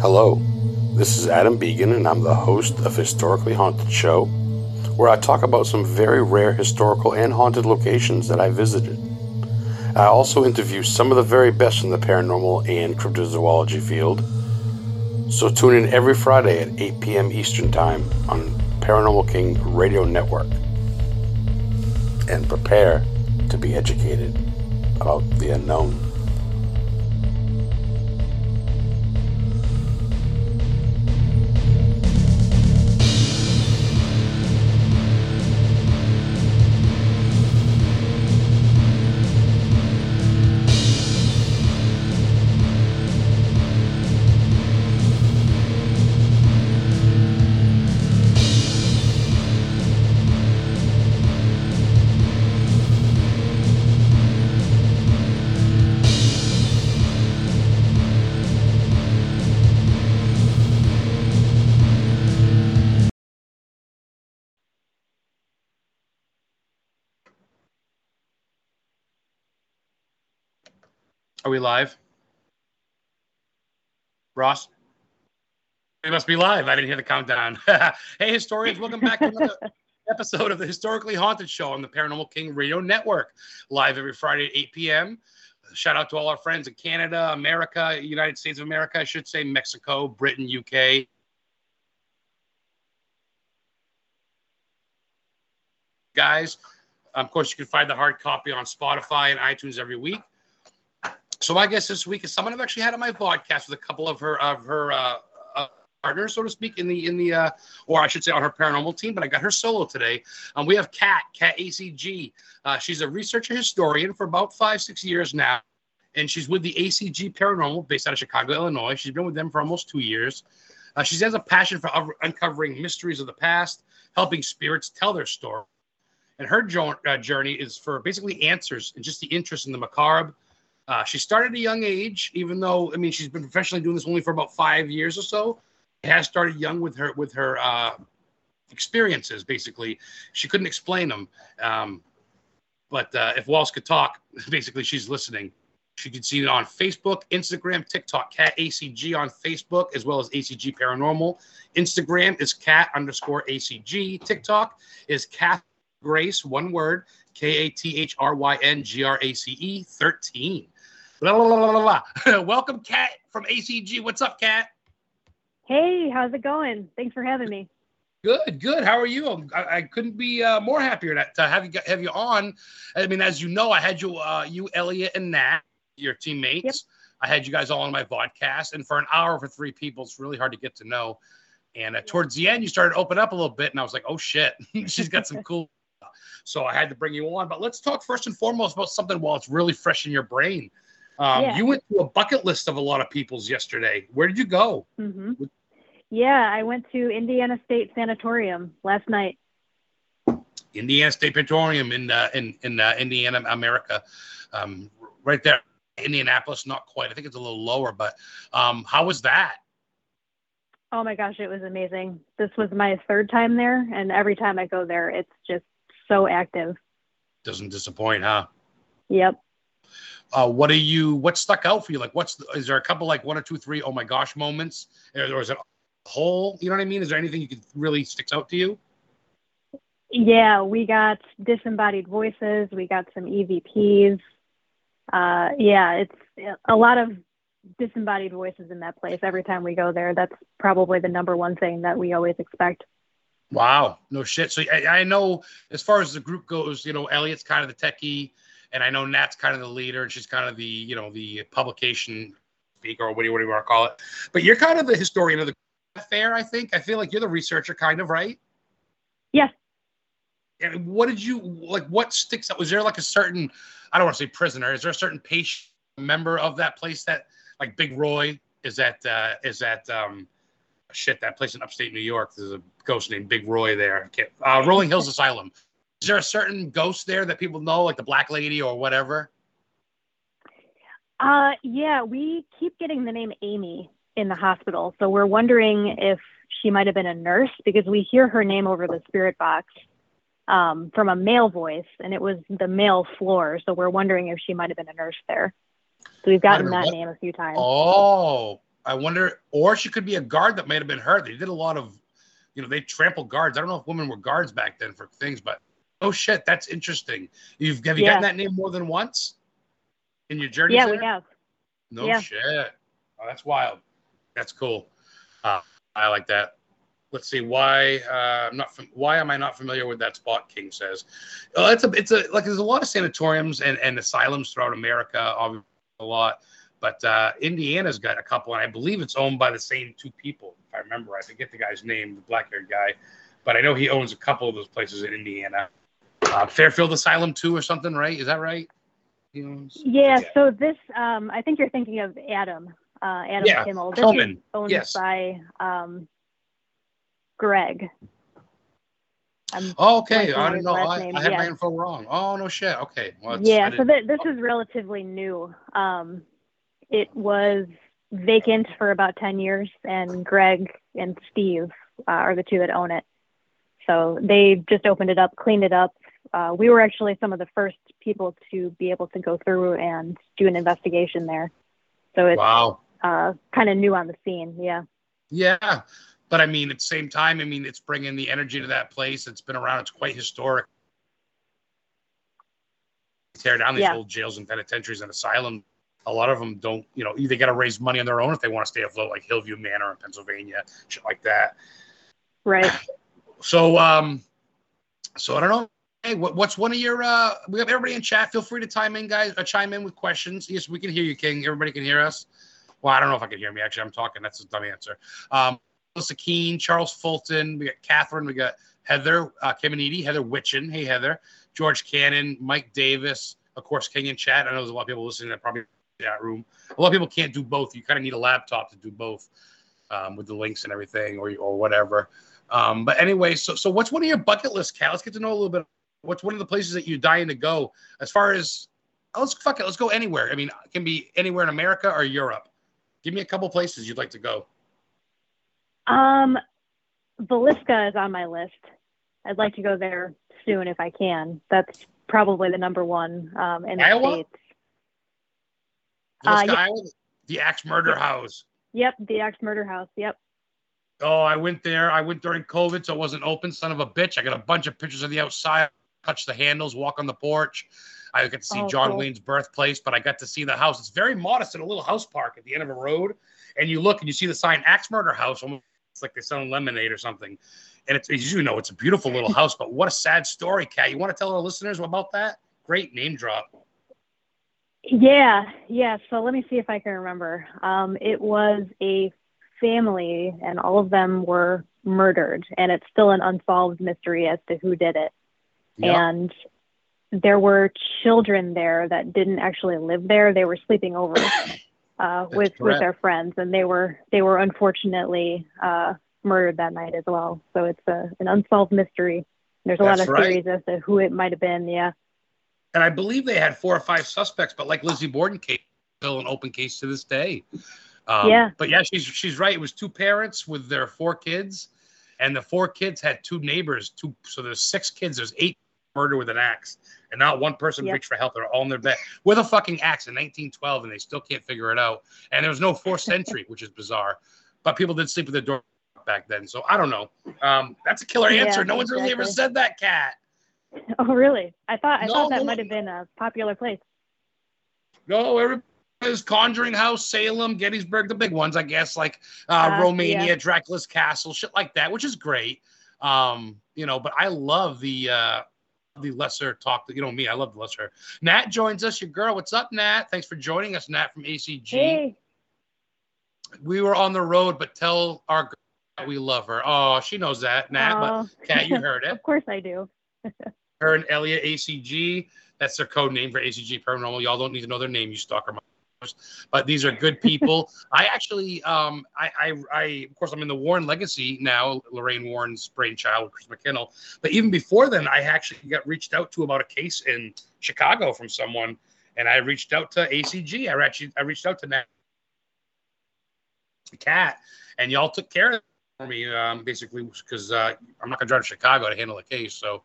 Hello, this is Adam Began, and I'm the host of Historically Haunted Show, where I talk about some very rare historical and haunted locations that I visited. I also interview some of the very best in the paranormal and cryptozoology field. So tune in every Friday at 8 p.m. Eastern Time on Paranormal King Radio Network and prepare to be educated about the unknown. Are we live? Ross? We must be live. I didn't hear the countdown. hey, historians, welcome back to another episode of the Historically Haunted Show on the Paranormal King Radio Network, live every Friday at 8 p.m. Shout out to all our friends in Canada, America, United States of America, I should say, Mexico, Britain, UK. Guys, of course, you can find the hard copy on Spotify and iTunes every week. So my guess this week is someone I've actually had on my podcast with a couple of her of her uh, uh, partners, so to speak, in the in the uh, or I should say on her paranormal team. But I got her solo today. Um, we have Kat Kat ACG. Uh, she's a researcher historian for about five six years now, and she's with the ACG Paranormal based out of Chicago, Illinois. She's been with them for almost two years. Uh, she has a passion for uncovering mysteries of the past, helping spirits tell their story. And her jo- uh, journey is for basically answers and just the interest in the macabre, uh, she started at a young age, even though I mean she's been professionally doing this only for about five years or so. It has started young with her with her uh, experiences. Basically, she couldn't explain them. Um, but uh, if Walls could talk, basically she's listening. She can see it on Facebook, Instagram, TikTok, Kat ACG on Facebook, as well as ACG Paranormal. Instagram is cat underscore ACG. TikTok is Kat Grace, one word, K A T H R Y N G R A C E 13. Welcome, Kat from ACG. What's up, Kat? Hey, how's it going? Thanks for having me. Good, good. How are you? I, I couldn't be uh, more happier to, to have you have you on. I mean, as you know, I had you, uh, you, Elliot, and Nat, your teammates. Yep. I had you guys all on my podcast, and for an hour for three people, it's really hard to get to know. And uh, towards the end, you started to open up a little bit, and I was like, "Oh shit, she's got some cool." So I had to bring you on. But let's talk first and foremost about something while it's really fresh in your brain. Um, Yeah. You went to a bucket list of a lot of people's yesterday. Where did you go? hmm Yeah, I went to Indiana State Sanatorium last night. Indiana State Petroleum in uh, in in uh, Indiana, America, um, right there, Indianapolis. Not quite. I think it's a little lower, but um, how was that? Oh my gosh, it was amazing. This was my third time there, and every time I go there, it's just so active. Doesn't disappoint, huh? Yep. Uh, what are you? What stuck out for you? Like, what's the, is there a couple like one or two, three? Oh my gosh, moments, or is it a whole? You know what I mean? Is there anything you could really sticks out to you? Yeah, we got disembodied voices. We got some EVPs. Uh, yeah, it's a lot of disembodied voices in that place. Every time we go there, that's probably the number one thing that we always expect. Wow, no shit. So I, I know as far as the group goes, you know, Elliot's kind of the techie, and I know Nat's kind of the leader, and she's kind of the, you know, the publication speaker or what do you, what do you want to call it? But you're kind of the historian of the affair, I think. I feel like you're the researcher, kind of, right? Yes. And what did you like? What sticks out? Was there like a certain, I don't want to say prisoner. Is there a certain patient member of that place that, like Big Roy, is that uh, is that um, shit that place in upstate New York? There's a ghost named Big Roy there. Uh, Rolling Hills Asylum. Is there a certain ghost there that people know, like the Black Lady or whatever? Uh, yeah, we keep getting the name Amy in the hospital. So we're wondering if she might have been a nurse because we hear her name over the spirit box um, from a male voice, and it was the male floor. So we're wondering if she might have been a nurse there. So we've gotten that been name a few times. Oh, I wonder, or she could be a guard that might have been hurt. They did a lot of, you know, they trampled guards. I don't know if women were guards back then for things, but oh shit, that's interesting. You've have you Yeah. gotten that name more than once in your journey? Yeah, we have. No Yeah. shit. Oh, that's wild. That's cool. Uh, I like that. Let's see why uh, I'm not. Fam- why am I not familiar with that spot? King says. Uh, it's a. It's a like. There's a lot of sanatoriums and, and asylums throughout America. Obviously, a lot, but uh, Indiana's got a couple, and I believe it's owned by the same two people. If I remember, I forget the guy's name, the black-haired guy, but I know he owns a couple of those places in Indiana. Uh, Fairfield Asylum too, or something, right? Is that right? He owns- Yeah, so this, um, I think you're thinking of Adam, uh, Adam Yeah, Kimmel. This Hillman, is owned yes. by um, Greg. Oh, okay. I his didn't know. I, name, I had my yeah. info wrong. Oh no shit. Okay. Well, yeah, so th- this is relatively new. Um, it was vacant for about 10 years, and Greg and Steve uh, are the two that own it. So they just opened it up, cleaned it up. Uh, we were actually some of the first people to be able to go through and do an investigation there. So it's wow. uh, kind of new on the scene. Yeah. Yeah, but I mean, at the same time, I mean, it's bringing the energy to that place. It's been around. It's quite historic. Tear down these Yeah. old jails and penitentiaries and asylums. A lot of them don't, you know, either got to raise money on their own if they want to stay afloat, like Hillview Manor in Pennsylvania, shit like that. Right. So, um, so I don't know. Hey, what, what's one of your? uh We have everybody in chat. Feel free to chime in, guys. Uh, chime in with questions. Yes, we can hear you, King. Everybody can hear us. Well, I don't know if I can hear me. Actually, I'm talking. That's a dumb answer. Um, Melissa Keene, Charles Fulton. We got Catherine. We got Heather uh, Kemenidi, Heather Witchin. Hey, Heather. George Cannon, Mike Davis. Of course, King in chat. I know there's a lot of people listening that probably in that room. A lot of people can't do both. You kind of need a laptop to do both um, with the links and everything, or or whatever. Um, but anyway, so so what's one of your bucket list, Cal? Let's get to know a little bit. What's one of the places that you're dying to go? As far as oh, let's fuck it, let's go anywhere. I mean, it can be anywhere in America or Europe. Give me a couple places you'd like to go. Um, Villisca is on my list. I'd like to go there soon if I can. That's probably the number one um, in the Iowa? states. Uh, yeah. Iowa, the Axe Murder House. Yep, the Axe Murder House. Yep. Oh, I went there. I went during COVID, so it wasn't open. Son of a bitch. I got a bunch of pictures of the outside. Touch the handles, walk on the porch. I got to see Oh, John cool. Wayne's birthplace, but I got to see the house. It's very modest in a little house park at the end of a road. And you look and you see the sign Axe Murder House. It's like they sell lemonade or something. And it's, as you know, it's a beautiful little house, but what a sad story, Kat. You want to tell our listeners about that? Great name drop. Yeah, yeah. So let me see if I can remember. Um, it was a family, and all of them were murdered, and it's still an unsolved mystery as to who did it. And there were children there that didn't actually live there; they were sleeping over uh, with with their friends, and they were they were unfortunately uh, murdered that night as well. So it's a, an unsolved mystery. There's a lot That's of right. theories as to who it might have been. Yeah. And I believe they had four or five suspects, but like Lizzie Borden case, still an open case to this day. Um, Yeah. But yeah, she's she's right. It was two parents with their four kids, and the four kids had two neighbors. Two, so there's six kids. There's eight murder with an axe, and not one person Yep. reached for help. They're all in their bed with a fucking axe in 1912, and they still can't figure it out. And there was no forced entry, which is bizarre. But people did sleep with their door back then, so I don't know. Um, that's a killer Yeah, answer. No one's really ever said that, Kat. Oh, really? I thought I No, thought that no, might have been a popular place. No, everybody's Conjuring House, Salem, Gettysburg, the big ones, I guess, like uh, Uh, Romania, yeah. Dracula's Castle, shit like that, which is great. Um, you know, but I love the uh, the lesser talk. That you know me, I love the lesser. Nat joins us. Your girl, what's up, Nat? Thanks for joining us, Nat from ACG. Hey, We were on the road, but tell our girl that we love her. Oh, she knows that, Nat. oh, But Kat, you heard it. of course I do. her and Elliot ACG. That's their code name for ACG Paranormal. Y'all don't need to know their name, you stalker. But these are good people. I actually, um, I, I, I, of course, I'm in the Warren legacy now. Lorraine Warren's brainchild, Chris McKinnell. But even before then, I actually got reached out to about a case in Chicago from someone, and I reached out to ACG. I actually, I reached out to Nat, Cat, and y'all took care of for me, um, basically, because uh, I'm not gonna drive to Chicago to handle a case. So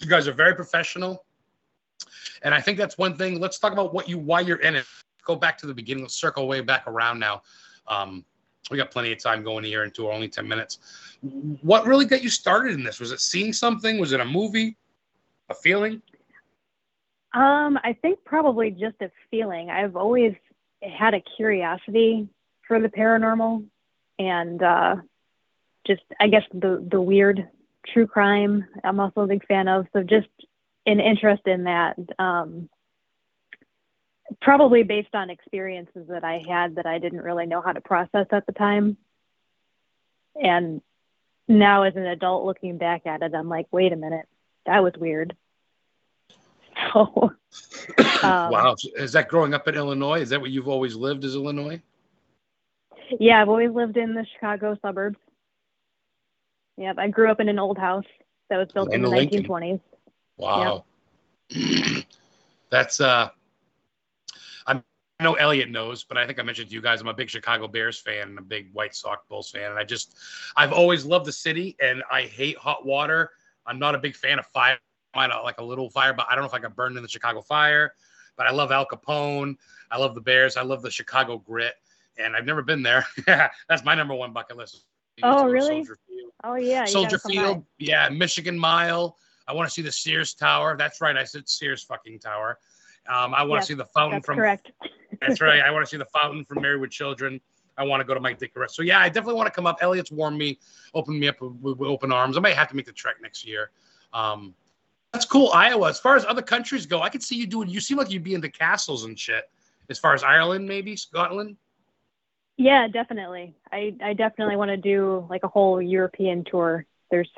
you guys are very professional. And I think that's one thing. Let's talk about what you why you're in it. Go back to the beginning. Let's circle way back around now. Um, we got plenty of time going here into only 10 minutes. What really got you started in this? Was it seeing something? Was it a movie? A feeling? Um, I think probably just a feeling. I've always had a curiosity for the paranormal and uh, just I guess the the weird true crime I'm also a big fan of. So just an interest in that. Um, probably based on experiences that I had that I didn't really know how to process at the time. And now as an adult looking back at it, I'm like, wait a minute, that was weird. So um, Wow. Is that growing up in Illinois? Is that what you've always lived as Illinois? Yeah, I've always lived in the Chicago suburbs. Yep, I grew up in an old house that was built in, the Lincoln. 1920s. Wow. Yep. That's uh know Elliot knows, but I think I mentioned to you guys, I'm a big Chicago Bears fan and a big White Sox Bulls fan. And I just, I've always loved the city and I hate hot water. I'm not a big fan of fire. I like a little fire, but I don't know if I got burned in the Chicago fire. But I love Al Capone. I love the Bears. I love the Chicago grit. And I've never been there. That's my number one bucket list. Oh, really? Oh, yeah. Soldier Field. Yeah. Michigan Mile. I want to see the Sears Tower. That's right. I said Sears fucking Tower. Um, I want to yes, see the fountain from. Correct. That's right. I want to see the fountain from Married with Children. I want to go to Mike Dick So yeah, I definitely want to come up. Elliot's warmed me, opened me up with, with, open arms. I might have to make the trek next year. Um, that's cool, Iowa. As far as other countries go, I could see you doing. You seem like you'd be into castles and shit. As far as Ireland, maybe Scotland. Yeah, definitely. I I definitely want to do like a whole European tour. There's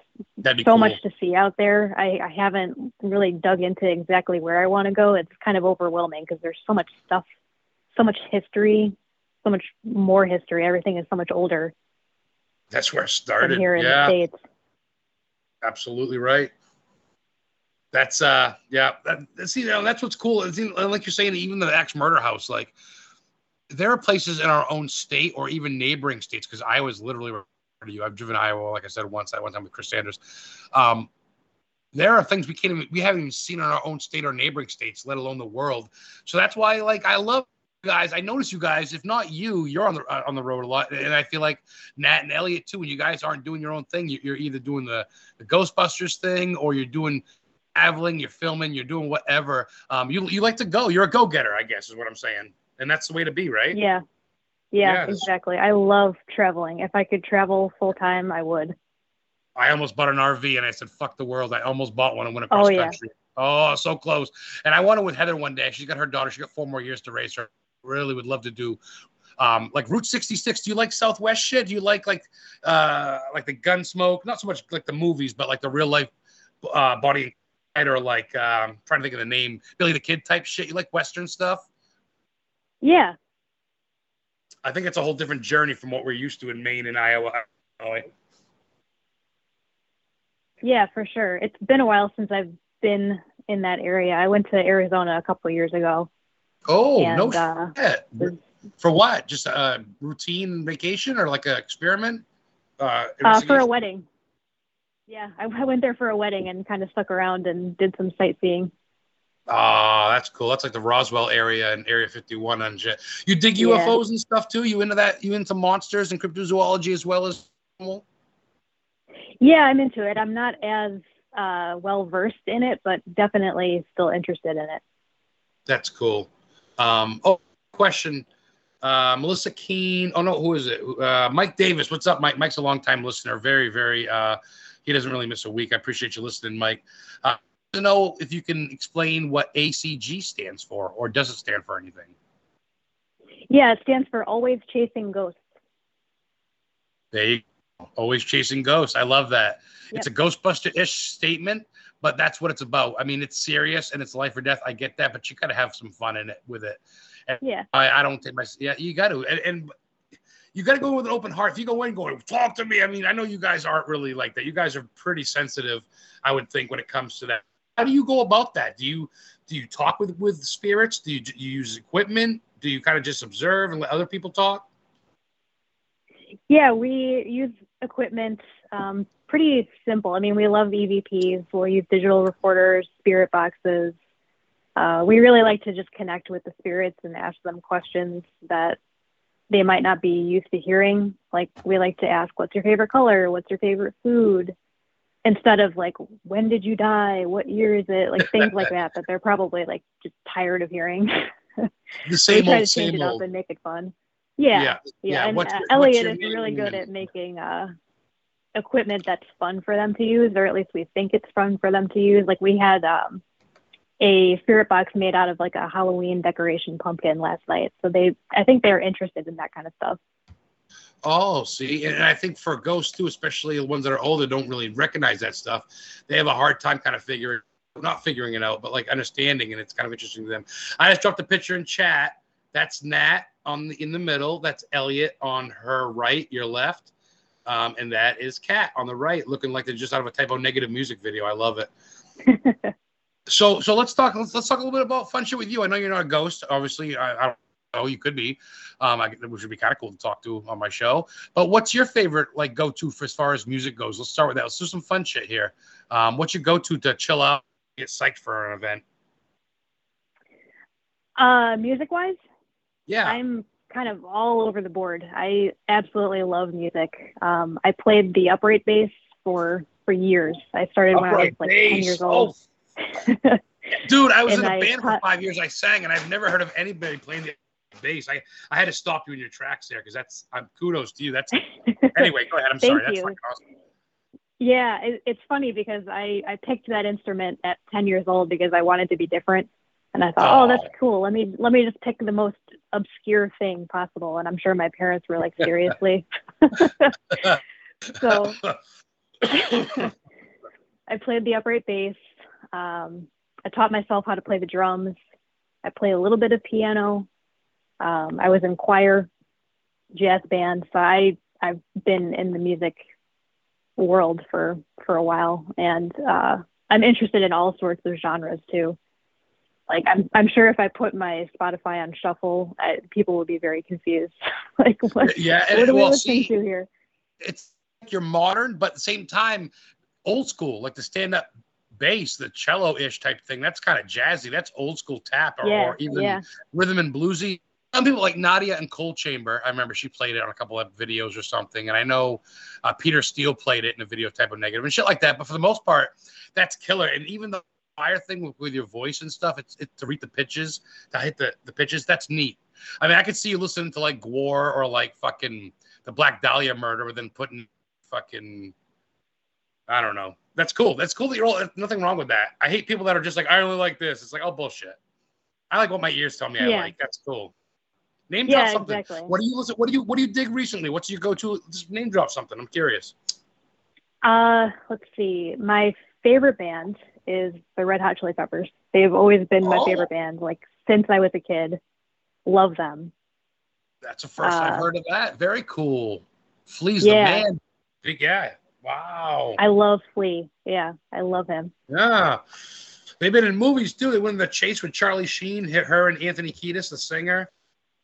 so cool. much to see out there. I, I haven't really dug into exactly where I want to go. It's kind of overwhelming because there's so much stuff, so much history, so much more history. Everything is so much older. That's where it started. Here in yeah. the States. Absolutely right. That's uh yeah. That, see, that's what's cool. like you're saying, even the Axe Murder House, like there are places in our own state or even neighboring states, because I was literally to you. I've driven Iowa, like I said once. I one time with Chris Sanders. Um, there are things we can't even we haven't even seen in our own state or neighboring states, let alone the world. So that's why, like, I love guys. I notice you guys. If not you, you're on the uh, on the road a lot, and I feel like Nat and Elliot too. When you guys aren't doing your own thing, you're either doing the the Ghostbusters thing or you're doing traveling, you're filming, you're doing whatever. Um, you you like to go. You're a go getter, I guess, is what I'm saying, and that's the way to be, right? Yeah, yeah, yes. exactly. I love traveling. If I could travel full time, I would. I almost bought an RV and I said, fuck the world. I almost bought one and went across oh, country. Yeah. Oh, so close. And I want to with Heather one day. She's got her daughter. She got four more years to raise her. Really would love to do um, like Route 66. Do you like Southwest shit? Do you like like uh, like the Gunsmoke? Not so much like the movies, but like the real life uh, body or like um, trying to think of the name, Billy the Kid type shit. You like Western stuff? Yeah, I think it's a whole different journey from what we're used to in Maine and Iowa. Yeah, for sure. It's been a while since I've been in that area. I went to Arizona a couple years ago. Oh, and, no uh, shit. For what? Just a routine vacation or like an experiment? Uh, uh, for a wedding. Yeah, I, I went there for a wedding and kind of stuck around and did some sightseeing. Oh, that's cool. That's like the Roswell area and Area 51 and shit. You dig UFOs yeah. and stuff too? You into that? You into monsters and cryptozoology as well as Yeah, I'm into it. I'm not as uh, well versed in it, but definitely still interested in it. That's cool. Um, oh, question. Uh, Melissa Keene. Oh no, who is it? Uh, Mike Davis. What's up, Mike? Mike's a long time listener. Very, very. Uh, he doesn't really miss a week. I appreciate you listening, Mike. Uh, to know if you can explain what ACG stands for, or does it stand for anything? Yeah, it stands for Always Chasing Ghosts. There you go. Always Chasing Ghosts. I love that. Yep. It's a Ghostbuster ish statement, but that's what it's about. I mean, it's serious and it's life or death. I get that, but you got to have some fun in it with it. And yeah. I, I don't take my, yeah, you got to. And, and you got to go with an open heart. If you go in going, talk to me. I mean, I know you guys aren't really like that. You guys are pretty sensitive, I would think, when it comes to that how do you go about that? Do you do you talk with with spirits? Do you, do you use equipment? Do you kind of just observe and let other people talk? Yeah, we use equipment. Um, pretty simple. I mean, we love EVPs. We'll use digital recorders, spirit boxes. Uh, we really like to just connect with the spirits and ask them questions that they might not be used to hearing. Like we like to ask, "What's your favorite color? What's your favorite food?" Instead of like, "When did you die? What year is it?" Like things like that that they're probably like just tired of hearing. The same we try old, to change same it up old. and make it fun. Yeah, Yeah, yeah. yeah. And What's uh, what's Elliot is really good at making uh, equipment that's fun for them to use, or at least we think it's fun for them to use. Like we had um, a spirit box made out of like a Halloween decoration pumpkin last night, so they, I think they're interested in that kind of stuff. Oh, see, and I think for ghosts too, especially the ones that are older, don't really recognize that stuff. They have a hard time kind of figuring, not figuring it out, but like understanding, and it's kind of interesting to them. I just dropped a picture in chat. That's Nat on the in the middle. That's Elliot on her right, your left, um, and that is Kat on the right, looking like they're just out of a Type O Negative music video. I love it. So, so let's talk. Let's, let's talk a little bit about fun shit with you. I know you're not a ghost. Obviously, I, I don't know. You could be. Um, I, which would be kind of cool to talk to on my show. But what's your favorite like go to for as far as music goes? Let's start with that. Let's do some fun shit here. Um, what's your go to to chill out, get psyched for an event? Uh, music wise, Yeah. I'm kind of all over the board. I absolutely love music. Um, I played the upright bass for for years. I started when I was Upright like 10 bass. years Oh, old. dude, I was in a I band for five years. I sang, and I've never heard of anybody playing the bass. I, I had to stop you in your tracks there because that's I'm kudos to you. That's anyway. Go ahead. I'm sorry. That's you. fucking awesome. Yeah, it, it's funny because I, I picked that instrument at 10 years old because I wanted to be different. And I thought, oh, Oh. that's cool. Let me let me just pick the most obscure thing possible. And I'm sure my parents were like, seriously. so I played the upright bass. Um, I taught myself how to play the drums. I play a little bit of piano. Um, I was in choir, jazz band. So I I've been in the music world for for a while, and uh, I'm interested in all sorts of genres too. Like I'm I'm sure if I put my Spotify on shuffle, I, people would be very confused. like what yeah. what And, are we well, listening see, to here? it's like you're modern, but at the same time, old school, like the stand up bass, the cello ish type thing. That's kind of jazzy. That's old school tap or, Yeah, or even yeah. rhythm and bluesy. Some people like Nadia and Coal Chamber. I remember she played it on a couple of videos or something. And I know uh, Peter Steele played it in a video Type O Negative and shit like that. But for the most part, that's killer. And even the fire thing with, with your voice and stuff, it's, it's to read the pitches, to hit the, the pitches, that's neat. I mean, I could see you listening to like Gore or like fucking the Black Dahlia murder, but then putting fucking, I don't know. That's cool. That's cool that you're all, nothing wrong with that. I hate people that are just like, I only like this. It's like, oh, bullshit. I like what my ears tell me I like. That's cool. Name Yeah, drop something. exactly. What do you listen? What do you what do you dig recently? What's your go to? Just name drop something. I'm curious. Uh, let's see. My favorite band is the Red Hot Chili Peppers. They've always been my Oh. favorite band, like since I was a kid. Love them. That's the first I've Uh, heard of that. Very cool. Flea's Yeah. the man. Big guy. Wow. I love Flea. Yeah, I love him. Yeah. They've been in movies too. They went in the chase with Charlie Sheen, hit her and Anthony Kiedis, the singer.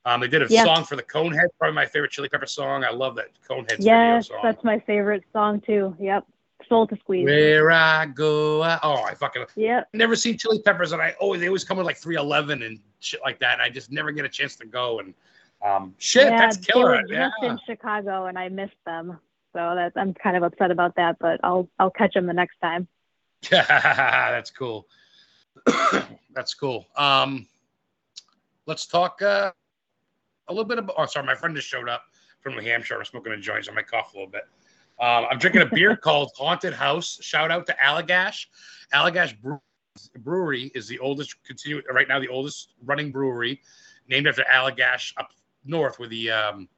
Um, they did a Yeah. song for the Conehead, probably my favorite Chili Pepper song. I love that Conehead video Yes, song. that's my favorite song too. Yep. Soul to Squeeze. Where I go, I, oh, I fucking Yep. never seen Chili Peppers, and I always they always come with like three eleven and shit like that. And I just never get a chance to go. And um, shit, yeah, that's they killer. were Yeah. in Chicago and I missed them. So that I'm kind of upset about that, but I'll I'll catch them the next time. that's cool. that's cool. Um, let's talk uh, a little bit about. Oh, sorry, my friend just showed up from New Hampshire. I'm smoking a joint, so I might cough a little bit. Um, I'm drinking a beer called Haunted House. Shout out to Allagash. Allagash Brewery is the oldest, continue right now, the oldest running brewery, named after Allagash up north, where the um,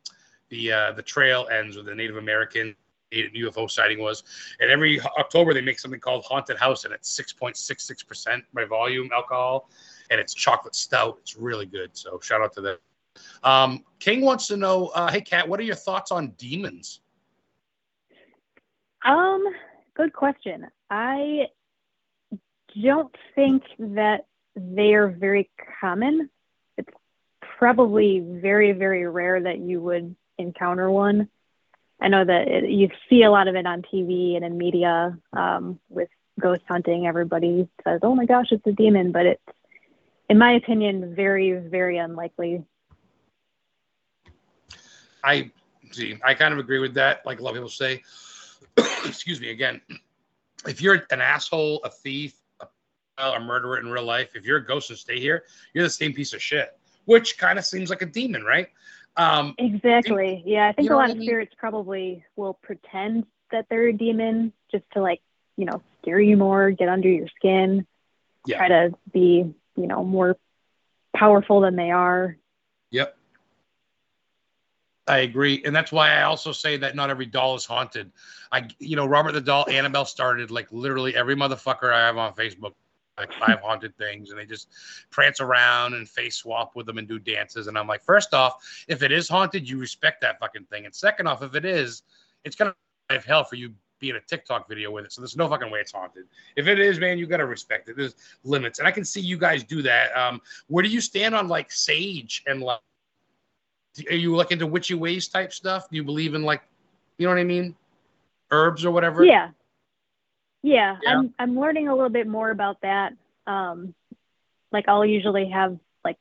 the uh, the trail ends, where the Native American UFO sighting was. And every October they make something called Haunted House, and it's 6.66% by volume alcohol, and it's chocolate stout. It's really good. So shout out to them. Um, King wants to know, uh, hey Kat, what are your thoughts on demons? Um, good question. I don't think that they are very common. It's probably very, very rare that you would encounter one. I know that it, you see a lot of it on TV and in media um, with ghost hunting. Everybody says, "Oh my gosh, it's a demon," but it's, in my opinion, very, very unlikely. I see. I kind of agree with that. Like a lot of people say, excuse me again. If you're an asshole, a thief, a, a murderer in real life, if you're a ghost and stay here, you're the same piece of shit. Which kind of seems like a demon, right? Um, exactly. Yeah, I think a lot I of mean? spirits probably will pretend that they're a demon just to like, you know, scare you more, get under your skin, Yeah. try to be, you know, more powerful than they are. Yep. I agree. And that's why I also say that not every doll is haunted. I, you know, Robert the Doll, Annabelle started like literally every motherfucker I have on Facebook, like five haunted things, and they just prance around and face swap with them and do dances. And I'm like, first off, if it is haunted, you respect that fucking thing. And second off, if it is, it's gonna have hell for you being a TikTok video with it. So there's no fucking way it's haunted. If it is, man, you gotta respect it. There's limits. And I can see you guys do that. Um, where do you stand on like sage and like are you like into witchy ways type stuff? Do you believe in like, you know what I mean, herbs or whatever? Yeah. Yeah, Yeah. I'm I'm learning a little bit more about that. Um, like I'll usually have like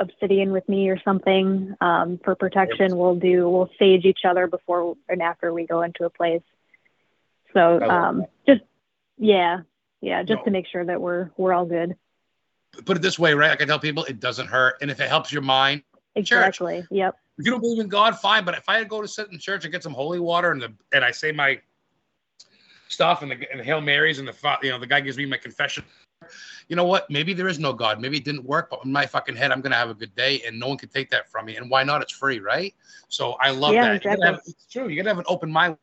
obsidian with me or something um, for protection. We'll do we'll sage each other before and after we go into a place. So um, just yeah, yeah, just No. to make sure that we're we're all good. Put it this way, right? Like I tell people, it doesn't hurt, and if it helps your mind, Exactly. Yep. if you don't believe in God, fine. But if I go to sit in church and get some holy water and the and I say my stuff and the, and the Hail Marys and the you know the guy gives me my confession. You know what? Maybe there is no God. Maybe it didn't work, but in my fucking head, I'm gonna have a good day, and no one can take that from me. And why not? It's free, right? So I love Yeah, that. You exactly. have- it's true. You gotta have an open mind,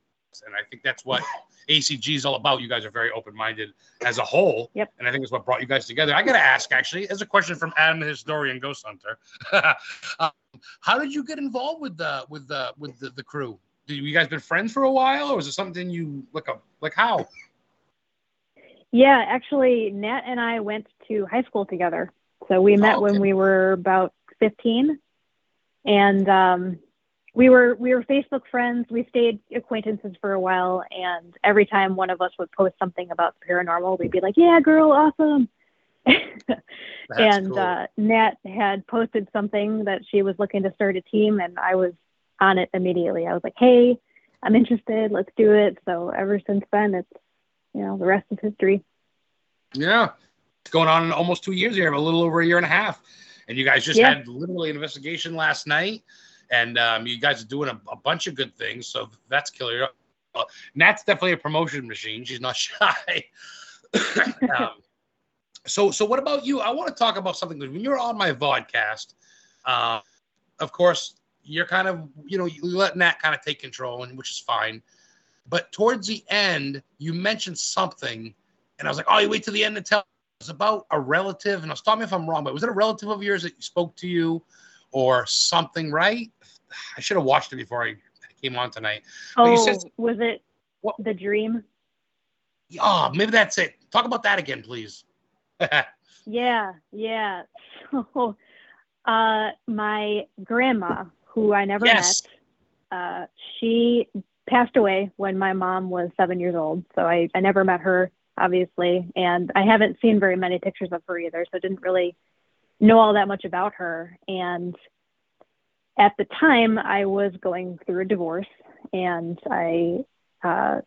and I think that's what ACG is all about. You guys are very open minded as a whole. Yep. And I think it's what brought you guys together. I gotta ask, actually, as a question from Adam, the historian, Ghost Hunter. um, how did you get involved with the with the with the, the crew? Did you guys been friends for a while, or was it something you like a like how? Yeah, actually, Nat and I went to high school together. So we met Oh, when we were about 15, and um, we were we were Facebook friends. We stayed acquaintances for a while, and every time one of us would post something about the paranormal, we'd be like, "Yeah, girl, awesome." And cool. uh, Nat had posted something that she was looking to start a team, and I was on it immediately. I was like, "Hey, I'm interested. Let's do it." So ever since then, it's you know the rest is history. yeah, it's going on almost two years here, a little over a year and a half, and you guys just Yeah. had literally an investigation last night, and um, you guys are doing a, a bunch of good things. So that's killer. Uh, Nat's definitely a promotion machine. She's not shy. um, so, so what about you? I want to talk about something. When you're on my vodcast, uh, of course, you're kind of, you know, you let Nat kind of take control, and which is fine. But towards the end, you mentioned something, and I was like, "Oh, you wait till the end to tell." It's about a relative, and I'll stop me if I'm wrong, but was it a relative of yours that spoke to you, or something? Right? I should have watched it before I came on tonight. Oh, you said- was it What? the dream? Oh, maybe that's it. Talk about that again, please. Yeah, yeah. So, uh, my grandma, who I never Yes. met, uh, she passed away when my mom was seven years old. So I, I never met her, obviously, and I haven't seen very many pictures of her either. So I didn't really know all that much about her. And at the time, I was going through a divorce, and I uh,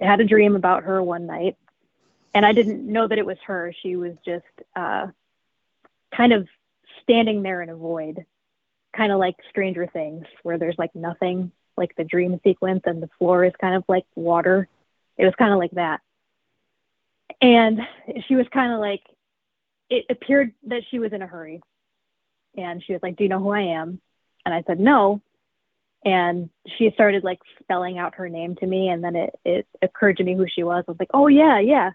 had a dream about her one night and I didn't know that it was her. She was just uh, kind of standing there in a void, kind of like Stranger Things, where there's like nothing, like the dream sequence, and the floor is kind of like water. It was kind of like that. And she was kind of like, it appeared that she was in a hurry. And she was like, Do you know who I am? And I said, No. And she started like spelling out her name to me. And then it, it occurred to me who she was. I was like, Oh, yeah, yeah.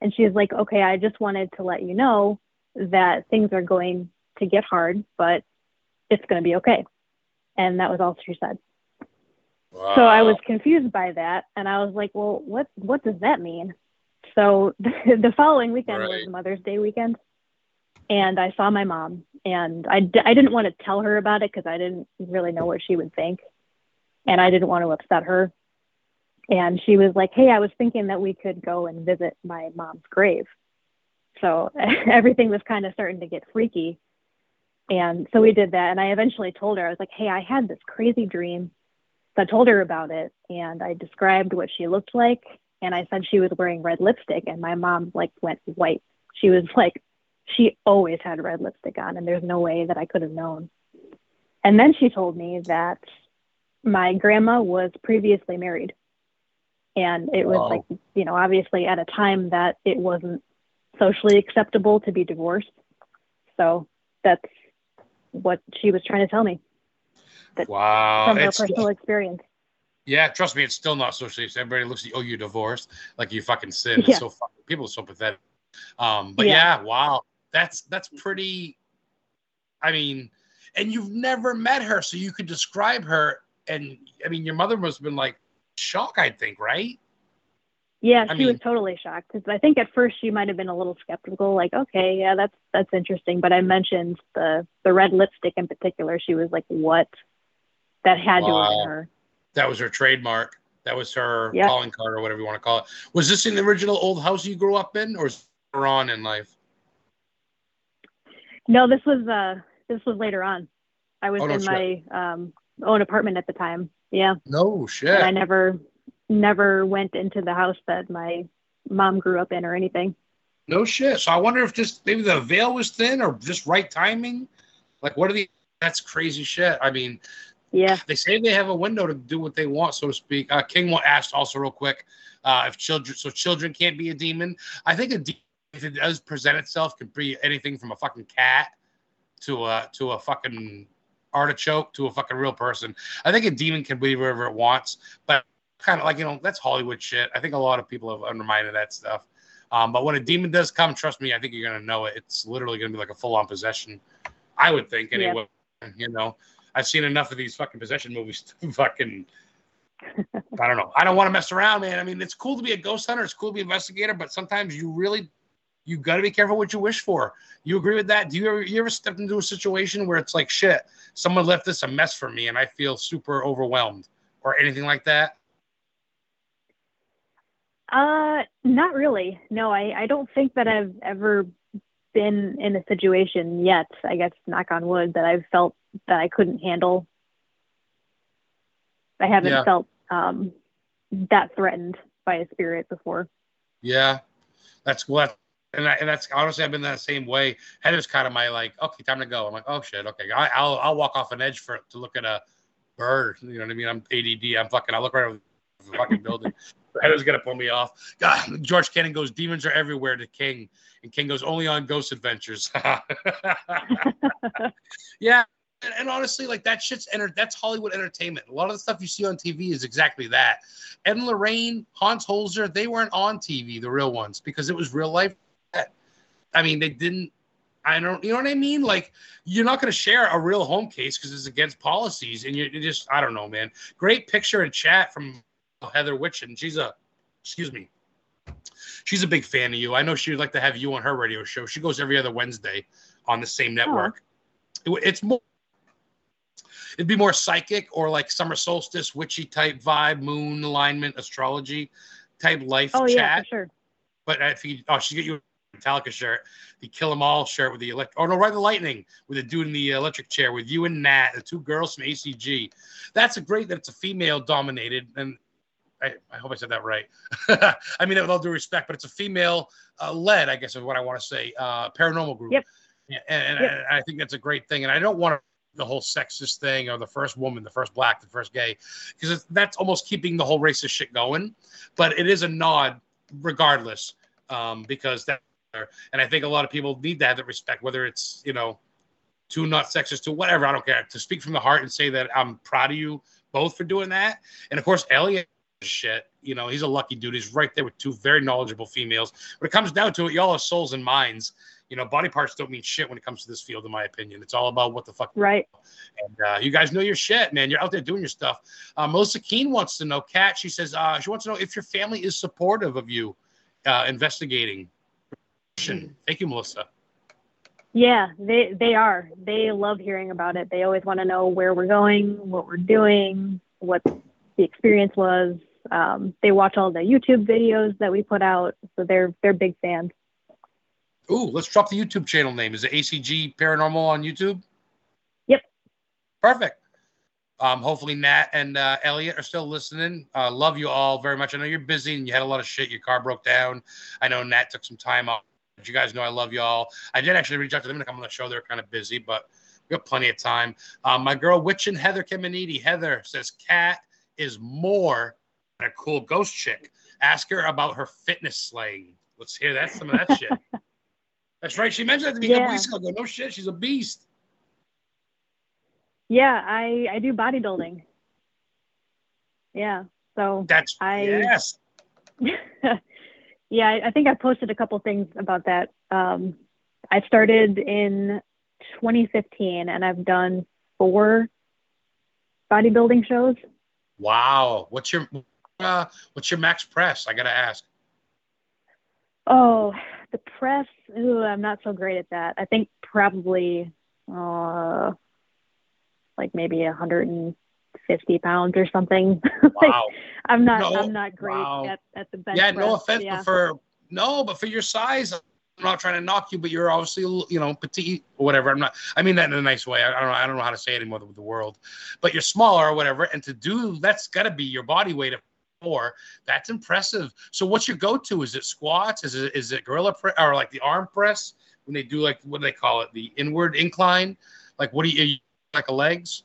And she's like, okay, I just wanted to let you know that things are going to get hard, but it's going to be okay. And that was all she said. So I was confused by that. And I was like, well, what, what does that mean? So the following weekend Right. was Mother's Day weekend. And I saw my mom and I, d- I didn't want to tell her about it because I didn't really know what she would think. And I didn't want to upset her and she was like, "Hey, I was thinking that we could go and visit my mom's grave." So everything was kind of starting to get freaky. And so we did that. And I eventually told her, I was like, hey, I had this crazy dream. So I told her about it and I described what she looked like. And I said she was wearing red lipstick. And my mom like went white. She was like, she always had red lipstick on. And there's no way that I could have known. And then she told me that my grandma was previously married. And it was like, you know, obviously at a time that it wasn't socially acceptable to be divorced. So that's what she was trying to tell me Wow. from her It's- personal experience. yeah, trust me, it's still not socially. Everybody looks at you, oh, you're divorced, like you fucking sin. Yeah. It's so fucking, people are so pathetic. Um, but Yeah. yeah. wow, that's that's pretty. I mean, and you've never met her, so you could describe her. And I mean, your mother must have been like shocked, I think, right? Yeah, I she was totally shocked because I think at first she might have been a little skeptical, like, okay, yeah, that's that's interesting. But I mentioned the the red lipstick in particular. She was like, what? That had to have been her. That was her trademark. That was her Yeah. calling card or whatever you want to call it. Was this in the original old house you grew up in, or is on in life? No, this was uh this was later on. I was Oh, no in my um own apartment at the time. Yeah. No shit. And I never never went into the house that my mom grew up in or anything. No shit. So I wonder if just maybe the veil was thin or just right timing. Like, what are the? That's crazy shit. I mean, Yeah. they say they have a window to do what they want, so to speak. Uh, King asked also real quick uh, if children, so children can't be a demon. I think a demon, if it does present itself, can be anything from a fucking cat to a to a fucking artichoke to a fucking real person. I think a demon can be wherever it wants, but kind of like you know that's Hollywood shit. I think a lot of people have undermined that stuff. Um, but when a demon does come, trust me, I think you're gonna know it. It's literally gonna be like a full on possession. I would think Yeah. anyway. You know, I've seen enough of these fucking possession movies to fucking. I don't know. I don't want to mess around, man. I mean, it's cool to be a ghost hunter. It's cool to be an investigator, but sometimes you really, you got to be careful what you wish for. You agree with that? Do you ever, you ever stepped into a situation where it's like, shit, someone left this a mess for me, and I feel super overwhelmed, or anything like that? Uh, not really. No, I, I don't think that I've ever been in a situation yet, I guess, knock on wood, that I've felt that I couldn't handle. I haven't Yeah. felt um, that threatened by a spirit before. Yeah, that's what. And, I, and that's honestly, I've been that same way. Heather's kind of my like, okay, time to go. I'm like, oh shit, okay, I, I'll I'll walk off an edge for to look at a bird. You know what I mean? I'm ADD. I'm fucking. I look right over the fucking building. Heather's gonna pull me off. God, George Cannon goes, demons are everywhere to King, and King goes only on ghost adventures. yeah. And, and honestly, like that shit's enter- that's Hollywood entertainment. A lot of the stuff you see on TV is exactly that. Ed and Lorraine, Hans Holzer, they weren't on TV, the real ones, because it was real life. I mean, they didn't. I don't. You know what I mean? Like, you're not going to share a real home case because it's against policies, and you just. I don't know, man. Great picture and chat from Heather Witchin. She's a. Excuse me. She's a big fan of you. I know she would like to have you on her radio show. She goes every other Wednesday on the same oh. network. It- it's more. It'd be more psychic or like summer solstice, witchy type vibe, moon alignment, astrology type life oh, chat. yeah, for sure. But if you, oh, she get you Metallica shirt, the Kill 'Em All shirt with the electric. oh no, Ride the Lightning with the dude in the electric chair with you and Nat, the two girls from ACG. That's a great that it's a female dominated, and I, I hope I said that right. I mean with all due respect, but it's a female uh, led, I guess is what I want to say, uh, paranormal group. Yep. And, and Yep. I, I think that's a great thing, and I don't want to the whole sexist thing or the first woman, the first black, the first gay, because that's almost keeping the whole racist shit going. But it is a nod, regardless, um, because that, and I think a lot of people need to have that respect, whether it's you know, two not sexist, to whatever. I don't care. To speak from the heart and say that I'm proud of you both for doing that, and of course Elliot. Shit, you know, he's a lucky dude. He's right there with two very knowledgeable females. When it comes down to it, y'all are souls and minds you know, body parts don't mean shit when it comes to this field, in my opinion. It's all about what the fuck. Right. And uh, you guys know your shit, man. You're out there doing your stuff. Uh, Melissa Keene wants to know, Kat, she says, uh, she wants to know if your family is supportive of you uh, Thank you, Melissa. Yeah, they they are. They love hearing about it. They always want to know where we're going, what we're doing, what the experience was. Um, they watch all the YouTube videos that we put out, so they're they're big fans. Ooh, let's drop the YouTube channel name. Is it ACG Paranormal on YouTube? Yep. Perfect. Um, hopefully Nat and uh, Elliot are still listening. Uh, love you all very much. I know you're busy and you had a lot of shit. Your car broke down. I know Nat took some time off. You guys know I love you all. I did actually reach out to them to come on the show. They're kind of busy, but we got plenty of time. Um, my girl Witch and Heather Caminiti. Heather says Kat is more than a cool ghost chick. Ask her about her fitness slaying. Let's hear that some of that shit. That's right. She mentioned that to me a couple Yeah. weeks ago. Go, no shit, she's a beast. Yeah, I I do bodybuilding. Yeah. So That's I- yes. yeah, I, I think I posted a couple things about that. Um, I started in 2015, and I've done four bodybuilding shows. Wow. What's your uh, what's your max press? I gotta ask. Oh, the press. Ooh, I'm not so great at that. I think probably uh, like maybe 150 pounds or something. like, Wow. I'm not. No, I'm not great wow. at, at the bench yeah, press. no offense, Yeah. but for no, but for your size, I'm not trying to knock you, but you're obviously you know petite or whatever. I'm not. I mean that in a nice way. I, I don't know. I don't know how to say it anymore with the world, but you're smaller or whatever, and to do that's got to be your body weight of four. That's impressive. So what's your go-to? Is it squats? Is it is it gorilla press or like the arm press when they do like what do they call it? The inward incline. Like what do you, you like a legs?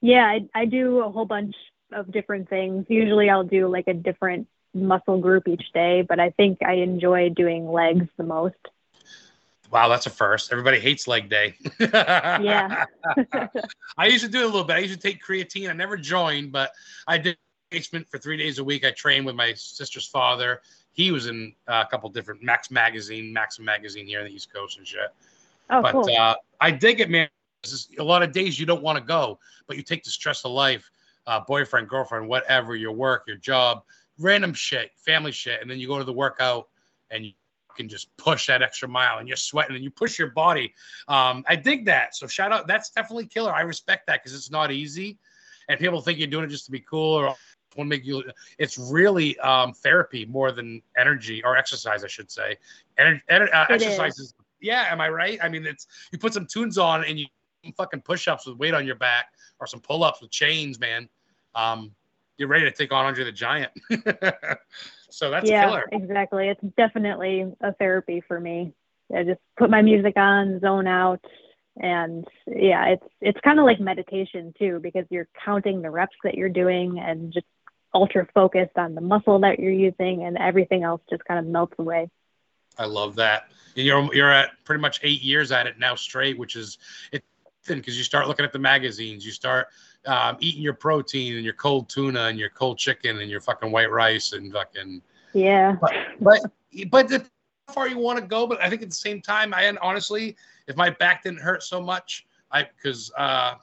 Yeah, I, I do a whole bunch of different things. Usually I'll do like a different muscle group each day, but I think I enjoy doing legs the most. Wow, that's a first. Everybody hates leg day. Yeah. I used to do it a little bit. I used to take creatine. I never joined, but I did basement for three days a week. I trained with my sister's father. He was in uh, a couple different Max magazine, Maxim magazine here in the East Coast and shit. Oh, but cool. uh, I dig it, man. This is a lot of days you don't want to go, but you take the stress of life, uh, boyfriend, girlfriend, whatever, your work, your job, random shit, family shit, and then you go to the workout and you can just push that extra mile and you're sweating and you push your body. Um, I dig that. So shout out. That's definitely killer. I respect that because it's not easy, and people think you're doing it just to be cool or want to make you. It's really um, therapy more than energy or exercise, I should say. Ener- ener- uh, is. yeah, am I right? I mean, it's you put some tunes on and you fucking push-ups with weight on your back or some pull-ups with chains, man. Um, you're ready to take on Andre the Giant. so that's yeah, killer. exactly. It's definitely a therapy for me. I just put my music on, zone out, and yeah, it's it's kind of like meditation too because you're counting the reps that you're doing and just ultra focused on the muscle that you're using, and everything else just kind of melts away. I love that. And you're you're at pretty much eight years at it now straight, which is it's because you start looking at the magazines, you start um, eating your protein and your cold tuna and your cold chicken and your fucking white rice and fucking Yeah. but but the how far you want to go. But I think at the same time, I honestly, if my back didn't hurt so much, I because uh,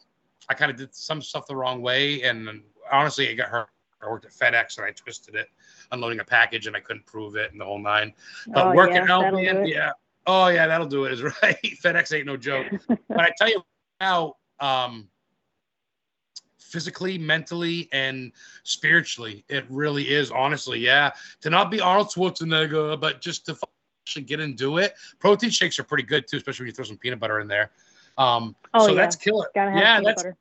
I kind of did some stuff the wrong way, and honestly, it got hurt. I worked at FedEx and I twisted it, unloading a package, and I couldn't prove it, and the whole nine. But Oh, working yeah, out, man, yeah. Oh yeah, that'll do it. Is right. FedEx ain't no joke. but I tell you now, um, physically, mentally, and spiritually, it really is. Honestly, yeah. To not be Arnold Schwarzenegger, but just to actually get and do it. Protein shakes are pretty good too, especially when you throw some peanut butter in there. Um, Oh, so yeah. that's killer. Yeah, that's butter.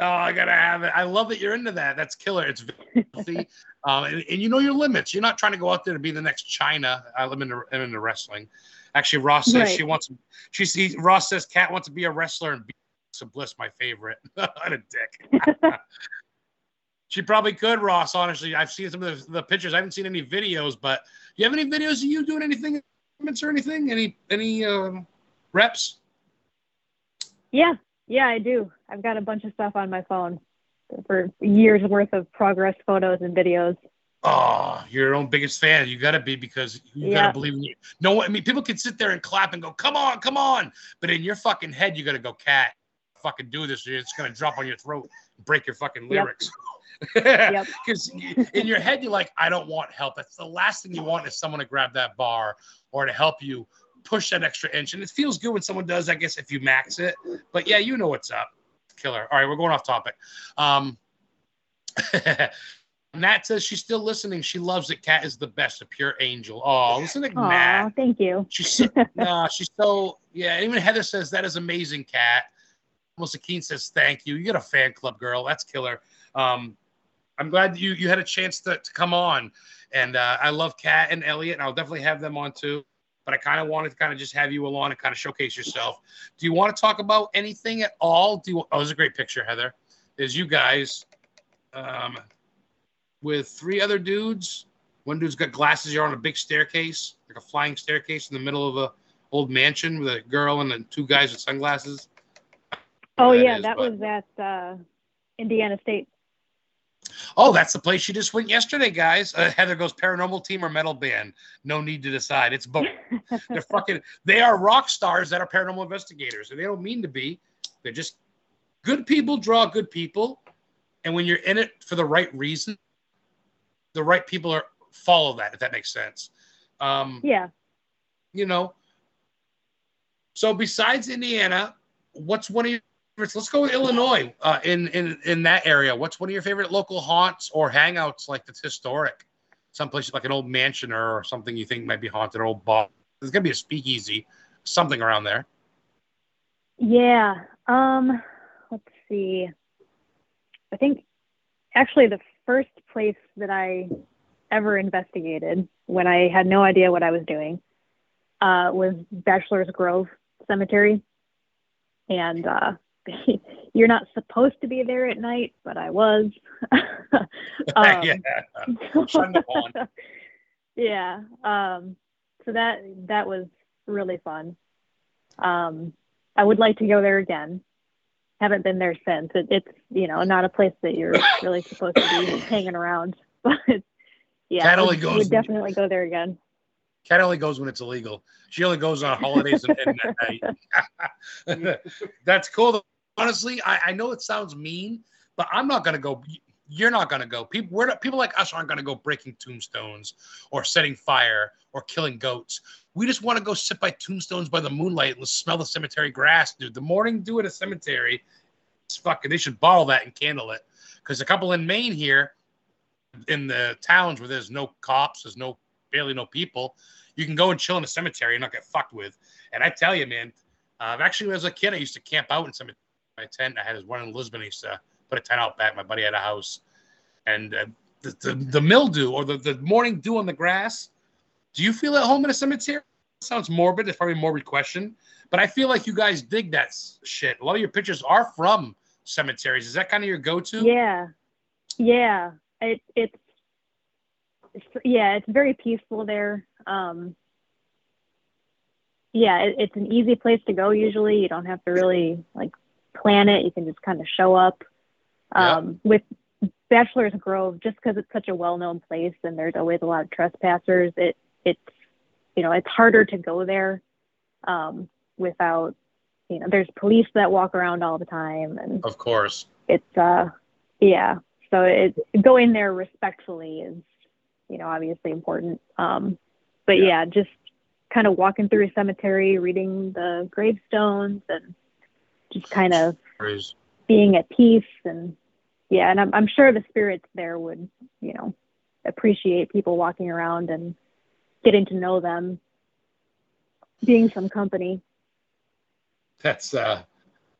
Oh, I gotta have it. I love that you're into that. That's killer. It's very healthy, um, and, and you know your limits. You're not trying to go out there to be the next Chyna. I'm into, I'm into wrestling. Actually, Ross says Right. she wants. She sees Ross says Kat wants to be a wrestler and be So bliss my favorite. what a dick. She probably could, Ross. Honestly, I've seen some of the, the pictures. I haven't seen any videos, but do you have any videos of you doing anything, or anything? Any any um, reps? Yeah, yeah, I do. I've got a bunch of stuff on my phone for years worth of progress photos and videos. Oh, you're your own biggest fan. You got to be because you gotta believe in you. No, one- I mean, people can sit there and clap and go, "Come on, come on," but in your fucking head, you got to go, "Kat, fucking do this." It's gonna drop on your throat, and break your fucking Yep. lyrics. Yep. Because in your head, you're like, "I don't want help." That's the last thing you want is someone to grab that bar or to help you push that extra inch. And it feels good when someone does. I guess if you max it. But yeah, you know what's up. Killer. All right, we're going off topic. Um, Nat says she's still listening. She loves it. Kat is the best, a pure angel. Oh, listen to Nat. Thank you. She's so, nah, she's so yeah. Even Heather says that is amazing, Kat. Melissa says thank you. You got a fan club, girl. That's killer. Um, I'm glad you you had a chance to, to come on, and uh, I love Kat and Elliot, and I'll definitely have them on too. But I kind of wanted to kind of just have you along and kind of showcase yourself. Do you want to talk about anything at all? Do you, oh, it's a great picture, Heather. Is you guys um, with three other dudes. One dude's got glasses. You're on a big staircase, like a flying staircase in the middle of a old mansion with a girl and then two guys with sunglasses. Oh yeah, is, that but... was at uh, Indiana State. Oh, that's the place you just went yesterday, guys. Uh, Heather goes paranormal team or metal band. No need to decide. It's both. They're fucking. They are rock stars that are paranormal investigators, and they don't mean to be. They're just good people draw good people, and when you're in it for the right reason, the right people are follow that. If that makes sense. Um, yeah. You know. So besides Indiana, what's one of your Let's go with Illinois. Uh, in in in that area, what's one of your favorite local haunts or hangouts like that's historic? Someplace like an old mansion or something you think might be haunted, or old bar. There's gonna be a speakeasy, something around there. Yeah. Um. Let's see. I think actually the first place that I ever investigated when I had no idea what I was doing uh, was Bachelor's Grove Cemetery. And uh, you're not supposed to be there at night, but I was. um, yeah. yeah. Um, so that that was really fun. Um, I would like to go there again. Haven't been there since. It, it's you know not a place that you're really supposed to be hanging around, but yeah, Kat only goes. Would definitely go there again. Kat only goes when it's illegal. She only goes on holidays and, and. That's cool honestly, I, I know it sounds mean, but I'm not gonna go. You're not gonna go. People, we're not, people like us aren't gonna go breaking tombstones or setting fire or killing goats. We just want to go sit by tombstones by the moonlight and smell the cemetery grass, dude. The morning dew at a cemetery, it's fucking. They should bottle that and candle it. Because a couple in Maine here, in the towns where there's no cops, there's no barely no people, you can go and chill in a cemetery and not get fucked with. And I tell you, man, uh, actually, when I was a kid, I used to camp out in cemeteries my tent. I had this one in Lisbon. I used to put a tent out back. My buddy had a house, and uh, the, the, the mildew or the, the morning dew on the grass. Do you feel at home in a cemetery? Sounds morbid. It's probably a morbid question, but I feel like you guys dig that shit. A lot of your pictures are from cemeteries. Is that kind of your go-to? Yeah, yeah. It, it's, it's yeah. It's very peaceful there. Um, yeah, it, it's an easy place to go. Usually, you don't have to really like plan it. You can just kind of show up. Um, With Bachelor's Grove, just because it's such a well-known place and there's always a lot of trespassers, it it's you know it's harder to go there um, without you know there's police that walk around all the time and of course it's uh yeah so it going there respectfully is you know obviously important um but yeah, yeah just kind of walking through a cemetery reading the gravestones and just kind of Praise. being at peace and yeah and I'm, I'm sure the spirits there would you know appreciate people walking around and getting to know them being some company that's uh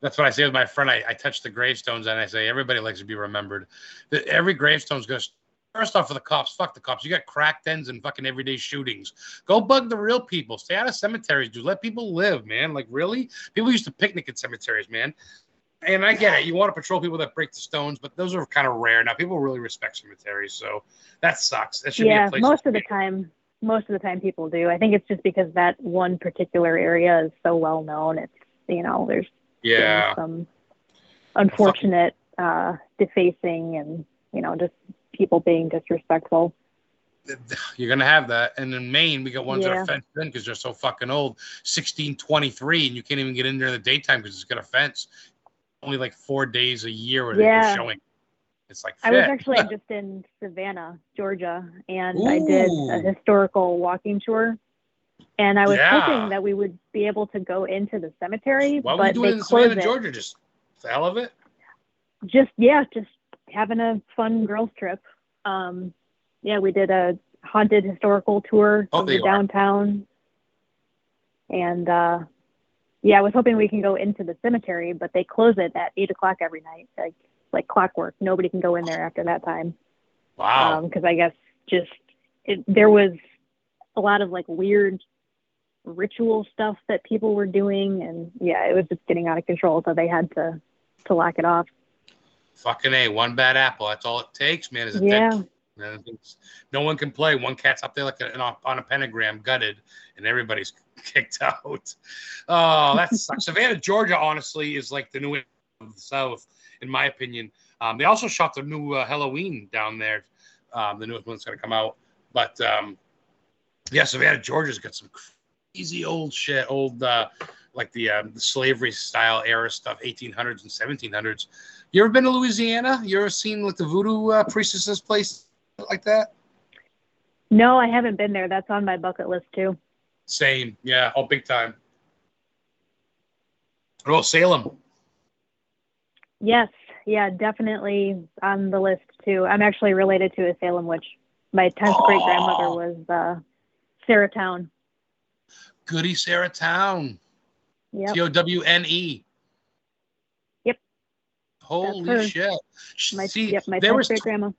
that's what I say with my friend. I, I touch the gravestones and I say everybody likes to be remembered. That every gravestone's gonna First off, for the cops, fuck the cops. You got crack dens and fucking everyday shootings. Go bug the real people. Stay out of cemeteries, dude. Let people live, man. Like, really? People used to picnic at cemeteries, man. And I get it. You want to patrol people that break the stones, but those are kind of rare. Now, people really respect cemeteries, so that sucks. That should yeah, be a place. most of the time, most of the time people do. I think it's just because that one particular area is so well known. It's, you know, there's yeah some unfortunate uh, defacing and, you know, just people being disrespectful. You're gonna have that, and in Maine, we got ones yeah. that are fenced in because they're so fucking old. 1623, and you can't even get in there in the daytime because it's got a fence. Only like four days a year where yeah. they're showing. It's like I was actually just in Savannah, Georgia, and Ooh. I did a historical walking tour. And I was yeah. hoping that we would be able to go into the cemetery. Why but we doing in Savannah, it. Georgia? Just the hell of it? Just yeah, just having a fun girls trip. Um, yeah, we did a haunted historical tour oh, of the downtown, are. and uh, yeah, I was hoping we can go into the cemetery, but they close it at eight o'clock every night, like like clockwork. Nobody can go in there after that time. Wow. Because I guess just it, there was a lot of like weird ritual stuff that people were doing, and yeah, it was just getting out of control. So they had to to lock it off. Fucking a one bad apple. That's all it takes, man. Is a Yeah. dead no one can play. One cat's up there like a, on a pentagram, gutted, and everybody's kicked out. Oh, that sucks. Savannah, Georgia, honestly, is like the new England of the South, in my opinion. Um, they also shot the new uh, Halloween down there. Um, the newest one's going to come out. But um, yeah, Savannah, Georgia's got some crazy old shit, old uh, like the, um, the slavery style era stuff, 1800s and 1700s. You ever been to Louisiana? You ever seen like the voodoo uh, priestesses place like that? No, I haven't been there. That's on my bucket list too. Same, yeah, oh, big time. Oh, Salem. Yes, yeah, definitely on the list too. I'm actually related to a Salem witch. My 10th great grandmother was uh, Sarah Towne. Goody Sarah Towne. Yep. T O W N E. Yep. Holy shit. My, See, yep, my there was grandma.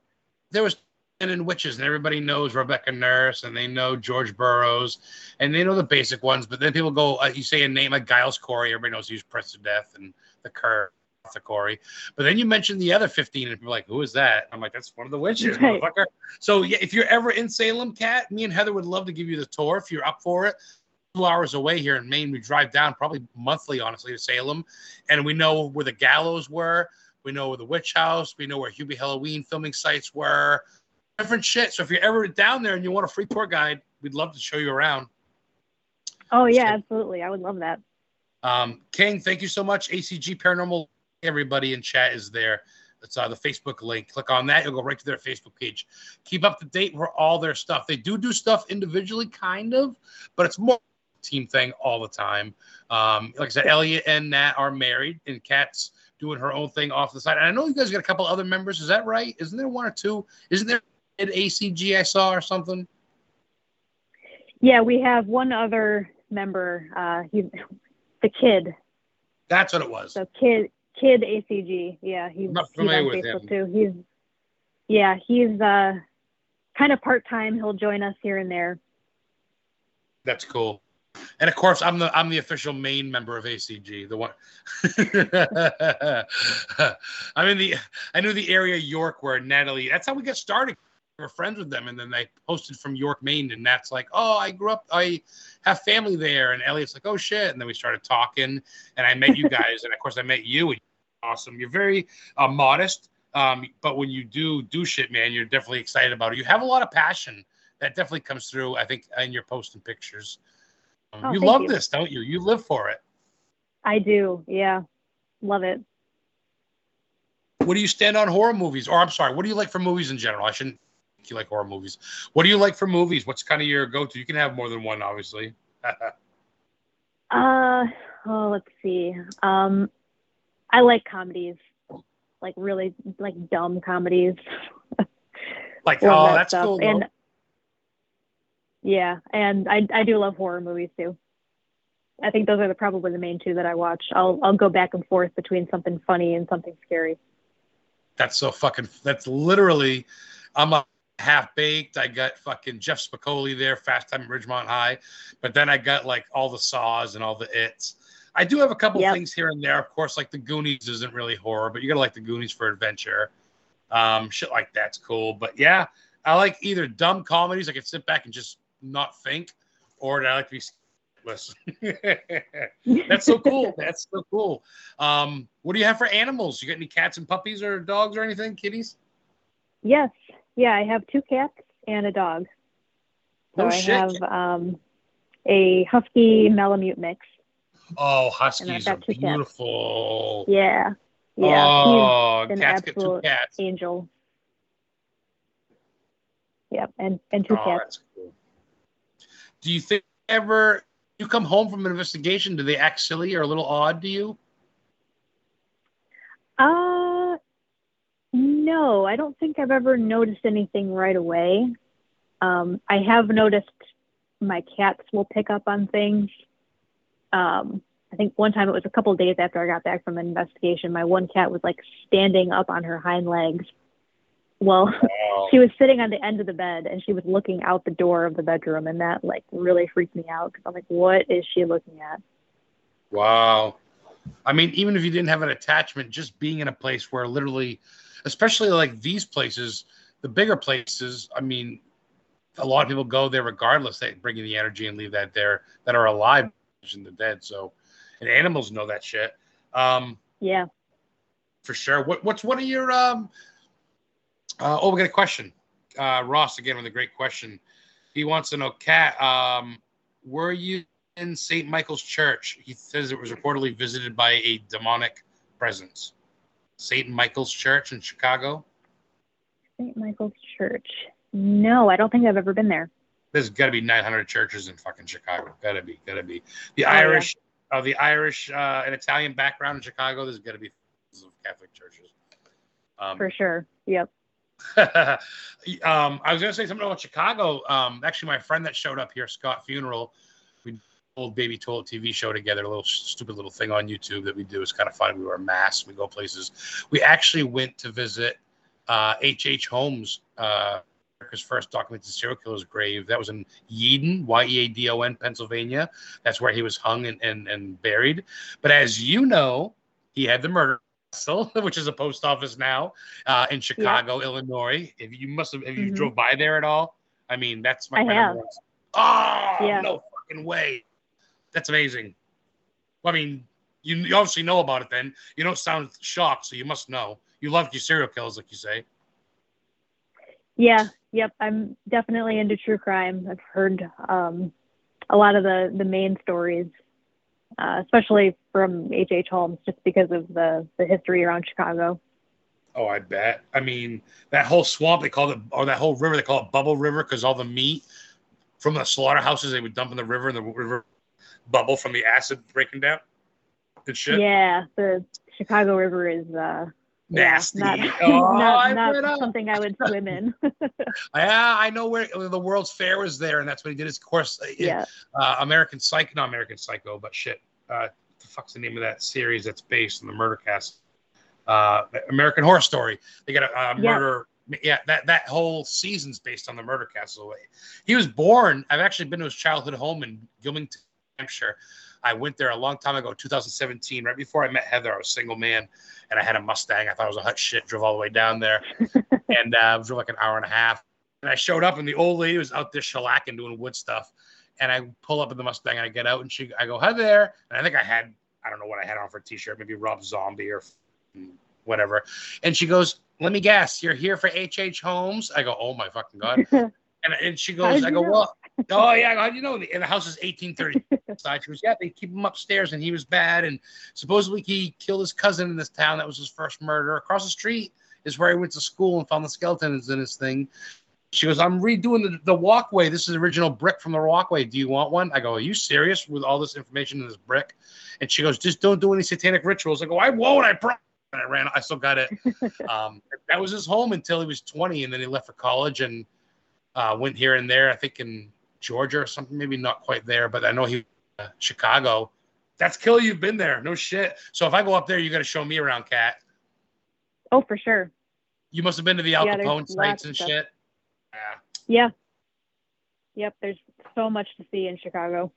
there was and in witches, and everybody knows Rebecca Nurse, and they know George Burroughs, and they know the basic ones. But then people go, uh, you say a name like Giles Corey, everybody knows he's pressed to death, and the Cur, the Corey. But then you mention the other fifteen, and people like, who is that? I'm like, that's one of the witches, Right. motherfucker. So yeah, if you're ever in Salem, Kat, me and Heather would love to give you the tour if you're up for it. Two hours away here in Maine, we drive down probably monthly, honestly, to Salem, and we know where the gallows were. We know where the witch house. We know where Hubie Halloween filming sites were different shit. So if you're ever down there and you want a free tour guide, we'd love to show you around. Oh yeah, absolutely. I would love that. Um, King, thank you so much. ACG Paranormal, everybody in chat is there. That's uh, the Facebook link. Click on that. You'll go right to their Facebook page. Keep up to date for all their stuff. They do do stuff individually, kind of, but it's more team thing all the time. Um, like I said, Elliot and Nat are married, and Kat's doing her own thing off the side. And I know you guys got a couple other members. Is that right? Isn't there one or two? Isn't there an ACG I saw or something? Yeah, we have one other member. Uh, he's the kid. That's what it was. So kid, kid ACG. Yeah, he's, I'm not he's familiar on with Facebook him. too. He's yeah, he's uh kind of part time. He'll join us here and there. That's cool. And of course, I'm the I'm the official main member of ACG. The one I'm in the I knew the area York where Natalie. That's how we got started. We were friends with them, and then they posted from York, Maine, and that's like, "Oh, I grew up. I have family there." And Elliot's like, "Oh shit!" And then we started talking, and I met you guys, and of course, I met you. And you're awesome. You're very uh, modest, um, but when you do do shit, man, you're definitely excited about it. You have a lot of passion that definitely comes through. I think in your posting pictures. Um, Oh, you love you. this, don't you? You live for it. I do. Yeah, love it. What do you stand on horror movies? Or I'm sorry, what do you like for movies in general? I shouldn't think you like horror movies. What do you like for movies? What's kind of your go-to? You can have more than one, obviously. Uh, oh, let's see. Um, I like comedies, like really like dumb comedies. like, oh, that that's stuff. cool. And yeah, and I I do love horror movies too. I think those are the, probably the main two that I watch. I'll I'll go back and forth between something funny and something scary. That's so fucking. That's literally. I'm a half baked. I got fucking Jeff Spicoli there, Fast Time at Ridgemont High, but then I got like all the saws and all the its. I do have a couple Yep. things here and there. Of course, like the Goonies isn't really horror, but you gotta like the Goonies for adventure. Um, shit like that's cool. But yeah, I like either dumb comedies I can sit back and just not think, or do I like to be listen. That's so cool. That's so cool. Um, what do you have for animals? You got any cats and puppies or dogs or anything? Kitties? yes, yeah, I have two cats and a dog. So Oh, I shit. have um, a husky Malamute mix. Oh, huskies are two cats. beautiful. Yeah, yeah, Oh, an cats get two absolute cats. angel. Yep, and and two Oh, cats. cool. Do you think ever you come home from an investigation? Do they act silly or a little odd to you? Uh, no, I don't think I've ever noticed anything right away. Um, I have noticed my cats will pick up on things. Um, I think one time it was a couple days after I got back from an investigation. My one cat was like standing up on her hind legs. Well, Wow. she was sitting on the end of the bed and she was looking out the door of the bedroom, and that like really freaked me out because I'm like, what is she looking at? Wow. I mean, even if you didn't have an attachment, just being in a place where literally, especially like these places, the bigger places, I mean, a lot of people go there regardless. They bring in the energy and leave that there that are alive and the dead. So, and animals know that shit. Um, Yeah. for sure. What, what's one of your um? Uh, oh, we got a question. Uh, Ross again with a great question. He wants to know, Kat, um, were you in St. Michael's Church? He says it was reportedly visited by a demonic presence. St. Michael's Church in Chicago. St. Michael's Church. No, I don't think I've ever been there. There's got to be 900 churches in fucking Chicago. Got to be, got to be. The Oh, yeah. Irish, uh, the Irish uh, and Italian background in Chicago. There's got to be Catholic churches. Um, For sure. Yep. um, I was gonna say something about Chicago. Um, actually, my friend that showed up here, Scott Funeral, we old baby toilet TV show together, a little stupid little thing on YouTube that we do. It's kind of fun. We wear masks, we go places. We actually went to visit uh, H. H. Holmes, uh, America's first documented serial killer's grave. That was in Yeadon, Y E A D O N, Pennsylvania. That's where he was hung and, and, and buried. But as you know, he had the murder which is a post office now uh, in Chicago, Illinois. If you must have, if you Mhm. drove by there at all, I mean, that's my I have. one. Oh Yeah. no fucking way! That's amazing. Well, I mean, you, you obviously know about it. Then you don't sound shocked, so you must know. You love your serial killers, like you say. Yeah. Yep. I'm definitely into true crime. I've heard um, a lot of the the main stories, uh, especially from H. H. Holmes, just because of the the history around Chicago. Oh, I bet. I mean, that whole swamp they call it, or that whole river they call it Bubble River because all the meat from the slaughterhouses they would dump in the river, and the river bubble from the acid breaking down. Good shit. Yeah. The Chicago River is uh, Nasty. Not, Oh, not, not something I would swim in. Yeah, I know where the World's Fair was there, and that's what he did. His course, yeah. uh, American Psycho, not American Psycho, but shit. Uh, what the fuck's the name of that series that's based on the murder cast? Uh, American Horror Story. They got a, a Yeah. murder. Yeah, that that whole season's based on the murder castle. He was born. I've actually been to his childhood home in Gilmanton, Hampshire. I went there a long time ago, 2017, right before I met Heather. I was a single man, and I had a Mustang. I thought it was a hot shit. Drove all the way down there, and uh, drove like an hour and a half. And I showed up, and the old lady was out there shellacking, doing wood stuff. And I pull up in the Mustang, and I get out, and she, I go, "Hi there." And I think I had, I don't know what I had on for a t-shirt, maybe Rob Zombie or whatever. And she goes, "Let me guess, you're here for H.H. H. Holmes?" I go, "Oh my fucking god!" And, and she goes, did I go, know? well, oh yeah, how do you know? And the house is 1830. She goes, yeah, they keep him upstairs, and he was bad. And supposedly he killed his cousin in this town. That was his first murder. Across the street is where he went to school and found the skeletons in his thing. She goes, I'm redoing the, the walkway. This is original brick from the walkway. Do you want one? I go, Are you serious with all this information in this brick? And she goes, Just don't do any satanic rituals. I go, I won't. I promise. And I ran. I still got it. um, that was his home until he was 20, and then he left for college and uh, went here and there. I think in Georgia or something, maybe not quite there, but I know he uh, Chicago. That's killer. You've been there. No shit. So if I go up there, you got to show me around, Kat. Oh, for sure. You must have been to the Al Yeah, Capone sites and stuff. shit. Yeah. Yeah. Yep. There's so much to see in Chicago.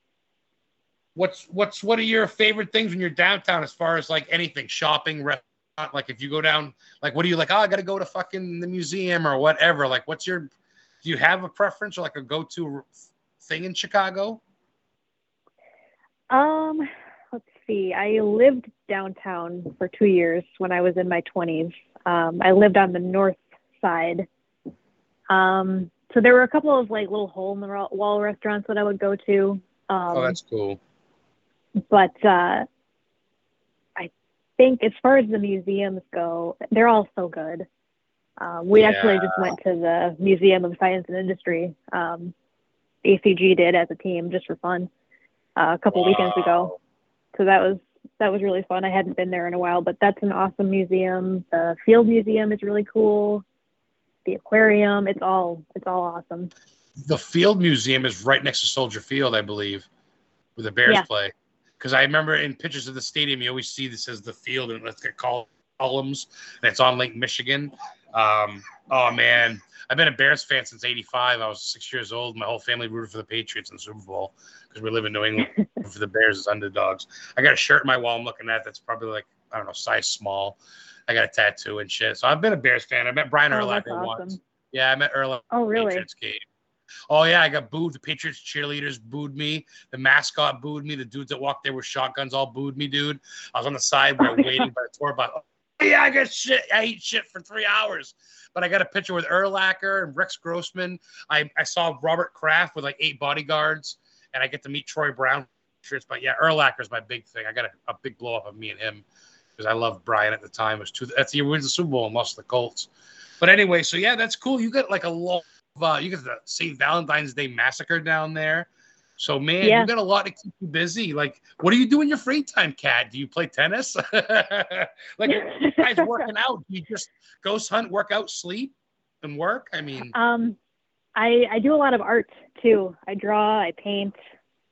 What's what's what are your favorite things when you're downtown as far as like anything shopping restaurant like if you go down like what are you like oh I got to go to fucking the museum or whatever like what's your do you have a preference or like a go-to thing in Chicago Um, let's see. I lived downtown for two years when I was in my 20s. Um, I lived on the north side. Um, so there were a couple of like little hole in the wall restaurants that I would go to. Um, oh that's cool but uh, I think as far as the museums go, they're all so good. Um, we actually just went to the Museum of Science and Industry. Um, ACG did as a team just for fun uh, a couple weekends ago. So that was that was really fun. I hadn't been there in a while, but that's an awesome museum. The Field Museum is really cool. The aquarium, it's all it's all awesome. the Field Museum is right next to Soldier Field I believe where the Bears Yeah. play because I remember in pictures of the stadium, you always see this as the field and let's get columns, and it's on Lake Michigan. Um, oh man, I've been a Bears fan since '85. I was six years old. My whole family rooted for the Patriots in the Super Bowl because we live in New England for the Bears as underdogs. I got a shirt in my wall I'm looking at that's probably like I don't know size small. I got a tattoo and shit. So I've been a Bears fan. I met Brian Oh, Urlacher awesome. once. Yeah, I met Urlacher. Oh, really? Patriots game. Oh yeah, I got booed. The Patriots cheerleaders booed me. The mascot booed me. The dudes that walked there with shotguns all booed me, dude. I was on the side Oh, yeah. waiting by the tour bus. Yeah, I got shit. I eat shit for three hours. But I got a picture with Urlacher and Rex Grossman. I, I saw Robert Kraft with like eight bodyguards, and I get to meet Troy Brown. But yeah, Urlacher's my big thing. I got a, a big blow up of me and him because I loved Brian at the time. It was two. That's the year we the Super Bowl and lost the Colts. But anyway, so yeah, that's cool. You got like a lot of uh, you got the St. Valentine's Day massacre down there. So man, Yeah. you got a lot to keep you busy. Like, what do you do in your free time, Kat? Do you play tennis? like, guys working out? Do you just ghost hunt, work out, sleep, and work? I mean, um, I I do a lot of art too. I draw, I paint.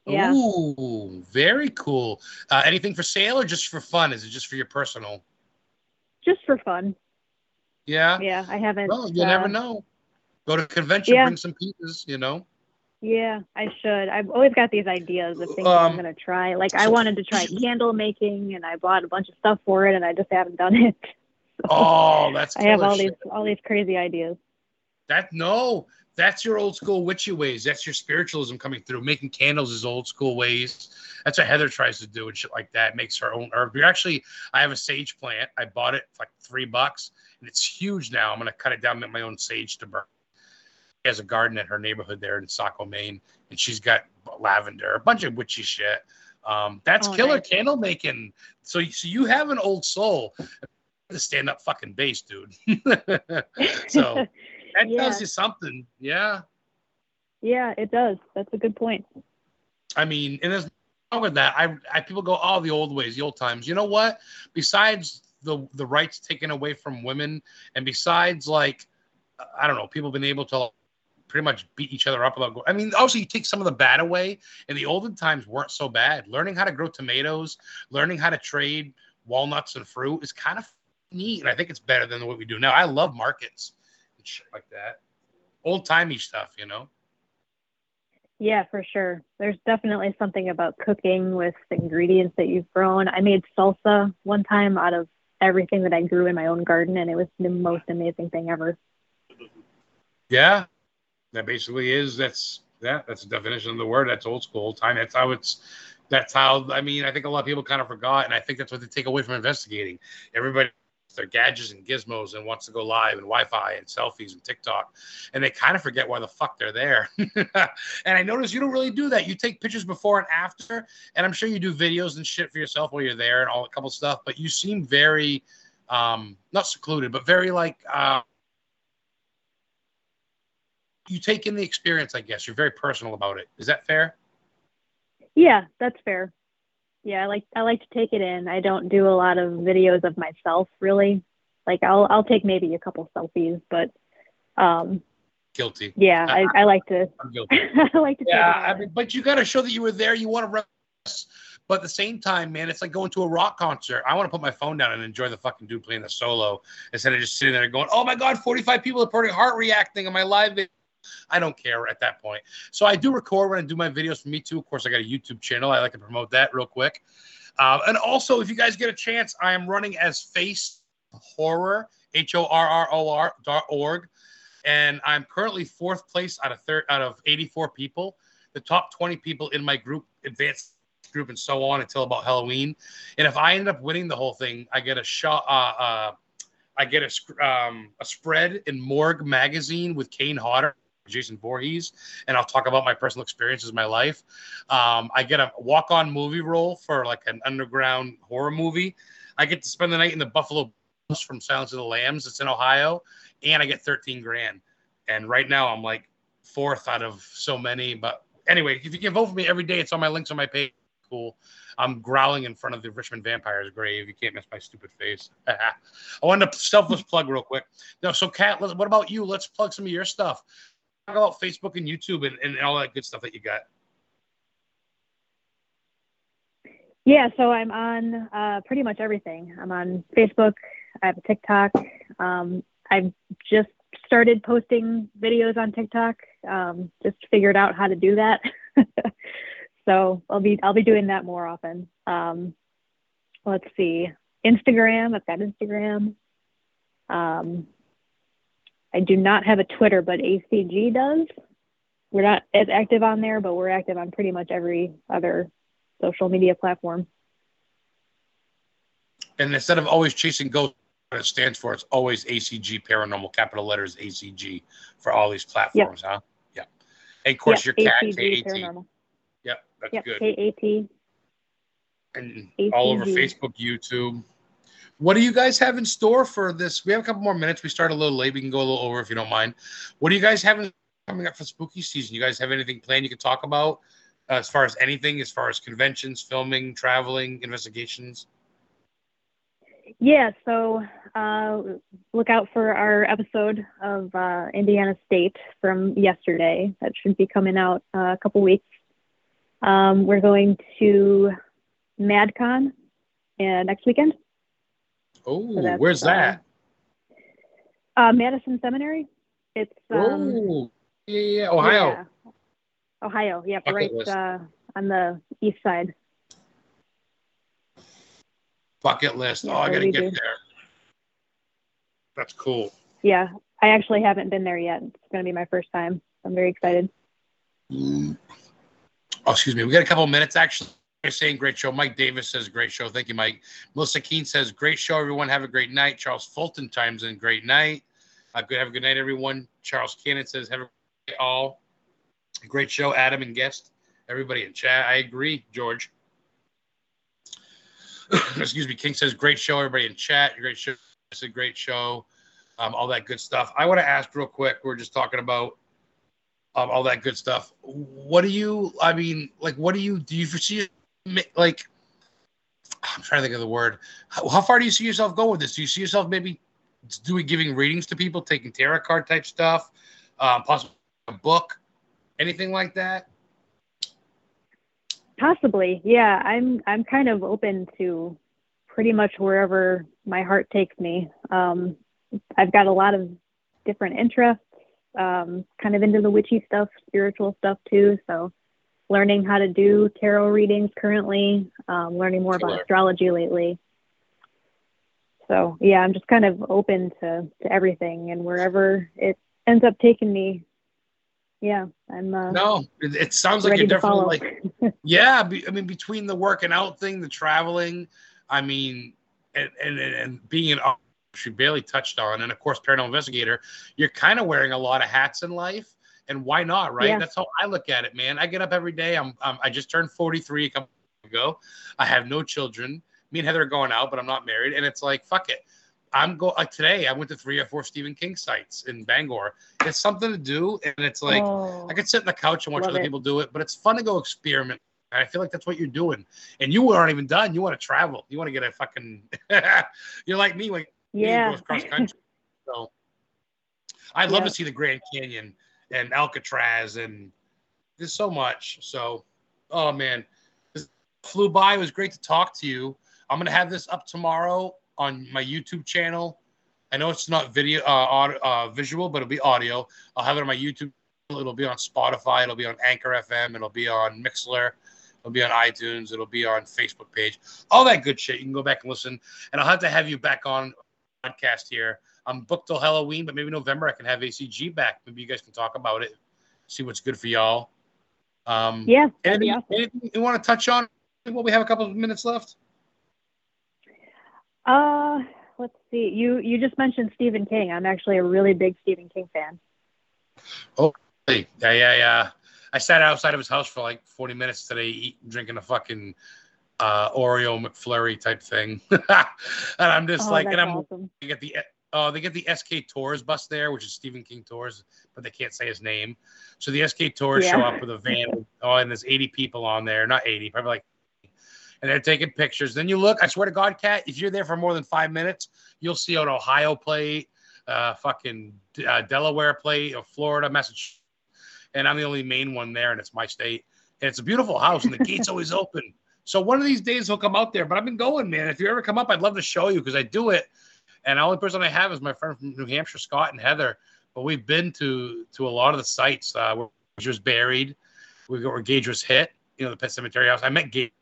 Yeah. ooh, very cool. Uh, anything for sale or just for fun? Is it just for your personal? Just for fun. Yeah. Yeah, I haven't. Well, you uh, never know. Go to a convention, yeah. bring some pieces. You know. Yeah, I should. I've always got these ideas of things Um, I'm gonna try. Like I wanted to try candle making, and I bought a bunch of stuff for it, and I just haven't done it. Oh, that's. I have all shit. these all these crazy ideas. That no, that's your old school witchy ways. That's your spiritualism coming through. Making candles is old school ways. That's what Heather tries to do and shit like that. Makes her own herb. We actually, I have a sage plant. I bought it for like three bucks, and it's huge now. I'm gonna cut it down, make my own sage to burn. Has a garden in her neighborhood there in Saco, Maine, and she's got lavender, a bunch of witchy shit. Um, that's Oh, killer nice. candle making. So, so you have an old soul. The stand up fucking bass, dude. so that Yeah. tells you something. Yeah. yeah, it does. That's a good point. I mean, and there's wrong with that. I, I people go, oh, the old ways, the old times. You know what? Besides the the rights taken away from women, and besides like, I don't know, people been able to pretty much beat each other up about. I mean, also you take some of the bad away, and the olden times weren't so bad. Learning how to grow tomatoes, learning how to trade walnuts and fruit is kind of neat, and I think it's better than what we do now. I love markets and shit like that, old timey stuff, you know. Yeah, for sure. There's definitely something about cooking with ingredients that you've grown. I made salsa one time out of everything that I grew in my own garden, and it was the most amazing thing ever. Yeah, that basically is. That's yeah. That's the definition of the word. That's old school, time. That's how it's. That's how. I mean, I think a lot of people kind of forgot, and I think that's what they take away from investigating. Everybody, their gadgets and gizmos, and wants to go live and Wi-Fi and selfies and TikTok, and they kind of forget why the fuck they're there. and I notice you don't really do that. You take pictures before and after, and I'm sure you do videos and shit for yourself while you're there and all a couple stuff. But you seem very, um, not secluded, but very like. Uh, you take in the experience, I guess. You're very personal about it. Is that fair? Yeah, that's fair. Yeah, I like I like to take it in. I don't do a lot of videos of myself really. Like I'll I'll take maybe a couple selfies, but um Guilty. yeah, I, I like to I'm guilty. I like to take Yeah, it I mean, but you got to show that you were there. You want to rest, but at the same time, man, it's like going to a rock concert. I want to put my phone down and enjoy the fucking dude playing the solo instead of just sitting there going, "Oh my god, 45 people are putting heart reacting on my live." Video. I don't care at that point. So I do record when I do my videos for me too. Of course, I got a YouTube channel. I like to promote that real quick. Um, and also, if you guys get a chance, I am running as Face Horror, H O R R O R dot org, and I'm currently fourth place out of third out of 84 people. The top 20 people in my group, advanced group, and so on until about Halloween. And if I end up winning the whole thing, I get a shot. Uh, uh, I get a um, a spread in Morgue magazine with Kane Hodder. Jason Voorhees, and I'll talk about my personal experiences in my life. Um, I get a walk-on movie role for like an underground horror movie. I get to spend the night in the Buffalo Bills from Silence of the Lambs. It's in Ohio, and I get 13 grand. And right now, I'm like fourth out of so many. But anyway, if you can vote for me every day, it's on my links on my page. Cool. I'm growling in front of the Richmond Vampire's grave. You can't miss my stupid face. I wanted to selfless plug real quick. No, so Kat, what about you? Let's plug some of your stuff. About Facebook and YouTube and, and all that good stuff that you got. Yeah, so I'm on uh, pretty much everything. I'm on Facebook. I have a TikTok. Um, I've just started posting videos on TikTok. Um, just figured out how to do that. so I'll be I'll be doing that more often. Um, let's see, Instagram. I've got Instagram. Um, I do not have a Twitter, but ACG does. We're not as active on there, but we're active on pretty much every other social media platform. And instead of always chasing ghosts, what it stands for, it's always ACG Paranormal, capital letters ACG for all these platforms, yep. huh? Yeah. And of course, yep, your Kat, ACG Paranormal. Yep, that's yep, good. K-A-T. And all over Facebook, YouTube. What do you guys have in store for this? We have a couple more minutes. We start a little late. We can go a little over if you don't mind. What do you guys have coming up for spooky season? You guys have anything planned you can talk about uh, as far as anything, as far as conventions, filming, traveling, investigations? Yeah, so uh, look out for our episode of uh, Indiana State from yesterday. That should be coming out uh, a couple weeks. Um, we're going to MadCon uh, next weekend. Oh, so where's that? Uh, Madison Seminary. It's um, oh, yeah, yeah, Ohio. Yeah. Ohio, yep, right uh, on the east side. Bucket list. Yeah, oh, I gotta get do. there. That's cool. Yeah, I actually haven't been there yet. It's gonna be my first time. I'm very excited. Mm. Oh, excuse me. We got a couple minutes actually. Saying great show. Mike Davis says great show. Thank you, Mike. Melissa Keene says great show. Everyone have a great night. Charles Fulton times in great night. Uh, good. Have a good night, everyone. Charles Cannon says have a great all. Great show, Adam and guest. Everybody in chat. I agree, George. Excuse me. King says great show. Everybody in chat. Great show. It's a great show. Um, all that good stuff. I want to ask real quick. We're just talking about um, all that good stuff. What do you? I mean, like, what do you? Do you foresee like I'm trying to think of the word. How, how, far do you see yourself going with this? Do you see yourself maybe doing giving readings to people, taking tarot card type stuff, um, possibly a book, anything like that? Possibly, yeah. I'm I'm kind of open to pretty much wherever my heart takes me. Um, I've got a lot of different interests, um, kind of into the witchy stuff, spiritual stuff too. So learning how to do tarot readings currently, um, learning more about astrology lately. So yeah, I'm just kind of open to, to everything and wherever it ends up taking me. Yeah, I'm. Uh, no, it, it sounds like you're definitely like, yeah. Be, I mean, between the working out thing, the traveling, I mean, and and, and being an she barely touched on, and of course, paranormal investigator, you're kind of wearing a lot of hats in life and why not, right? Yeah. That's how I look at it, man. I get up every day. I'm, I'm I just turned 43 a couple ago. I have no children. Me and Heather are going out, but I'm not married, and it's like fuck it. I'm go like today. I went to three or four Stephen King sites in Bangor. It's something to do, and it's like oh, I could sit on the couch and watch other it. people do it, but it's fun to go experiment. I feel like that's what you're doing, and you aren't even done. You want to travel. You want to get a fucking. you're like me, like yeah, cross country. so I'd love yeah. to see the Grand Canyon and Alcatraz and there's so much. So, oh man, this flew by. It was great to talk to you. I'm gonna have this up tomorrow on my YouTube channel. I know it's not video, uh, audio, uh, visual, but it'll be audio. I'll have it on my YouTube. It'll be on Spotify. It'll be on Anchor FM. It'll be on Mixlr. It'll be on iTunes. It'll be on Facebook page. All that good shit. You can go back and listen. And I'll have to have you back on podcast here I'm booked till Halloween, but maybe November I can have ACG back. Maybe you guys can talk about it, see what's good for y'all. Um, yeah. Anything, awesome. anything you want to touch on? Well, we have a couple of minutes left. Uh, let's see. You you just mentioned Stephen King. I'm actually a really big Stephen King fan. Oh, yeah, yeah, yeah. I sat outside of his house for like 40 minutes today, eating, drinking a fucking uh, Oreo McFlurry type thing, and I'm just oh, like, and I'm awesome. at the uh, they get the SK Tours bus there, which is Stephen King Tours, but they can't say his name. So the SK Tours yeah. show up with a van. oh, and there's 80 people on there, not 80, probably like, and they're taking pictures. Then you look. I swear to God, Kat, if you're there for more than five minutes, you'll see an Ohio plate, uh, fucking uh, Delaware plate, or Florida, Massachusetts, and I'm the only main one there, and it's my state. And it's a beautiful house, and the gate's always open. So one of these days he'll come out there. But I've been going, man. If you ever come up, I'd love to show you because I do it. And the only person I have is my friend from New Hampshire, Scott and Heather. But we've been to to a lot of the sites uh, where Gage was buried, we go where Gage was hit. You know, the Pet Sematary House. I met Gage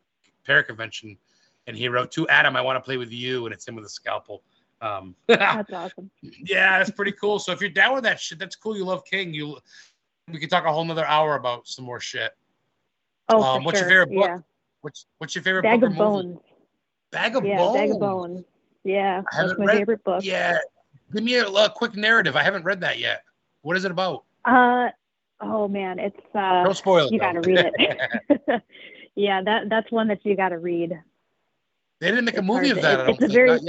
Para Convention, and he wrote to Adam, "I want to play with you," and it's him with a scalpel. Um, That's awesome. yeah, that's pretty cool. So if you're down with that shit, that's cool. You love King. You we could talk a whole nother hour about some more shit. Oh, Um, what's your favorite book? Yeah. What's what's your favorite Bag book of? Bones. Bag of Yeah, Bones. Bag of Bones. Yeah, I that's my read- favorite book. Yeah, give me a, a quick narrative. I haven't read that yet. What is it about? Uh, oh man, it's uh, Don't spoil it. you gotta read it. yeah, that that's one that you gotta read. they didn't make a movie of to- that. I it's- don't it's a very-.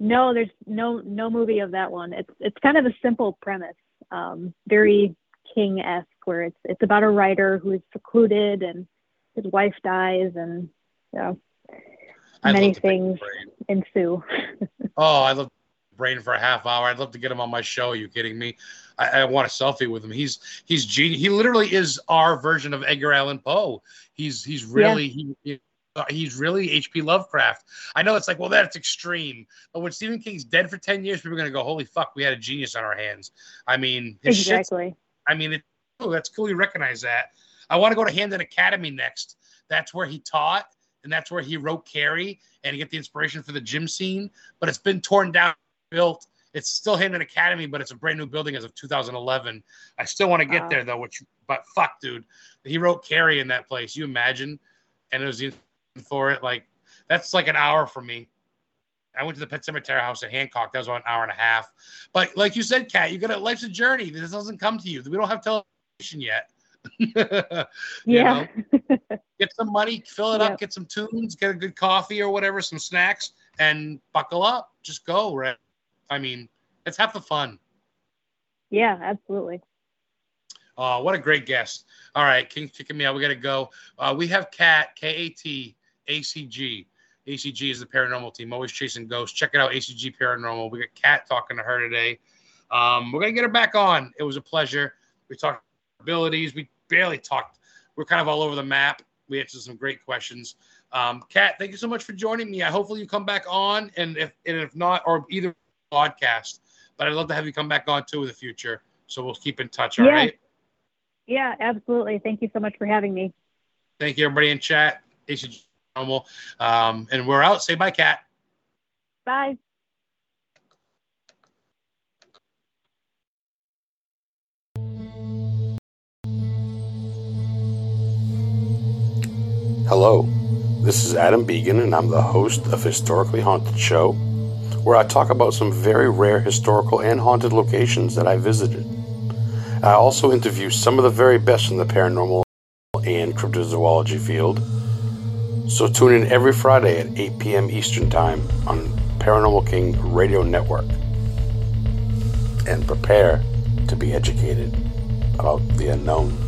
No, there's no no movie of that one. It's it's kind of a simple premise, um, very King esque, where it's it's about a writer who is secluded and his wife dies, and you know, I'd many to things ensue. Oh, I love brain for a half hour. I'd love to get him on my show. Are you kidding me? I, I want a selfie with him. He's he's genius. He literally is our version of Edgar Allan Poe. He's he's really he, he- uh, he's really H.P. Lovecraft. I know it's like, well, that's extreme. But when Stephen King's dead for ten years, people are gonna go, holy fuck, we had a genius on our hands. I mean, exactly. I mean, it, oh, that's cool. You recognize that. I want to go to Hampden Academy next. That's where he taught, and that's where he wrote Carrie and he get the inspiration for the gym scene. But it's been torn down, built. It's still Hampden Academy, but it's a brand new building as of 2011. I still want to get Wow. there though. Which, but fuck, dude, he wrote Carrie in that place. You imagine? And it was for it like that's like an hour for me. I went to the Pet Sematary House at Hancock. That was about an hour and a half. But like you said, Kat, you got to life's a journey. This doesn't come to you. We don't have television yet. Yeah. get some money, fill it Yep. up, get some tunes, get a good coffee or whatever, some snacks, and buckle up. Just go, right? I mean, it's half the fun. yeah, absolutely. Uh, what a great guest. All right, King's kicking me out. We got to go. Uh, we have Kat, K A T A C G. ACG is the paranormal team, always chasing ghosts. Check it out, ACG Paranormal. We got Kat talking to her today. Um, we're going to get her back on. It was a pleasure. We talked abilities. We barely talked. We're kind of all over the map. We answered some great questions. Um, Kat, thank you so much for joining me. I hopefully you come back on, and if and if not, or either podcast. But I'd love to have you come back on too in the future. So we'll keep in touch. All right. Yeah. Yeah, absolutely. Thank you so much for having me. Thank you, everybody in chat. Um, and we're out. Say bye, Kat. Bye. Hello, this is Adam Began, and I'm the host of Historically Haunted Show, where I talk about some very rare historical and haunted locations that I visited. I also interview some of the very best in the paranormal and cryptozoology field. So tune in every Friday at 8 p.m. Eastern Time on Paranormal King Radio Network. And prepare to be educated about the unknown.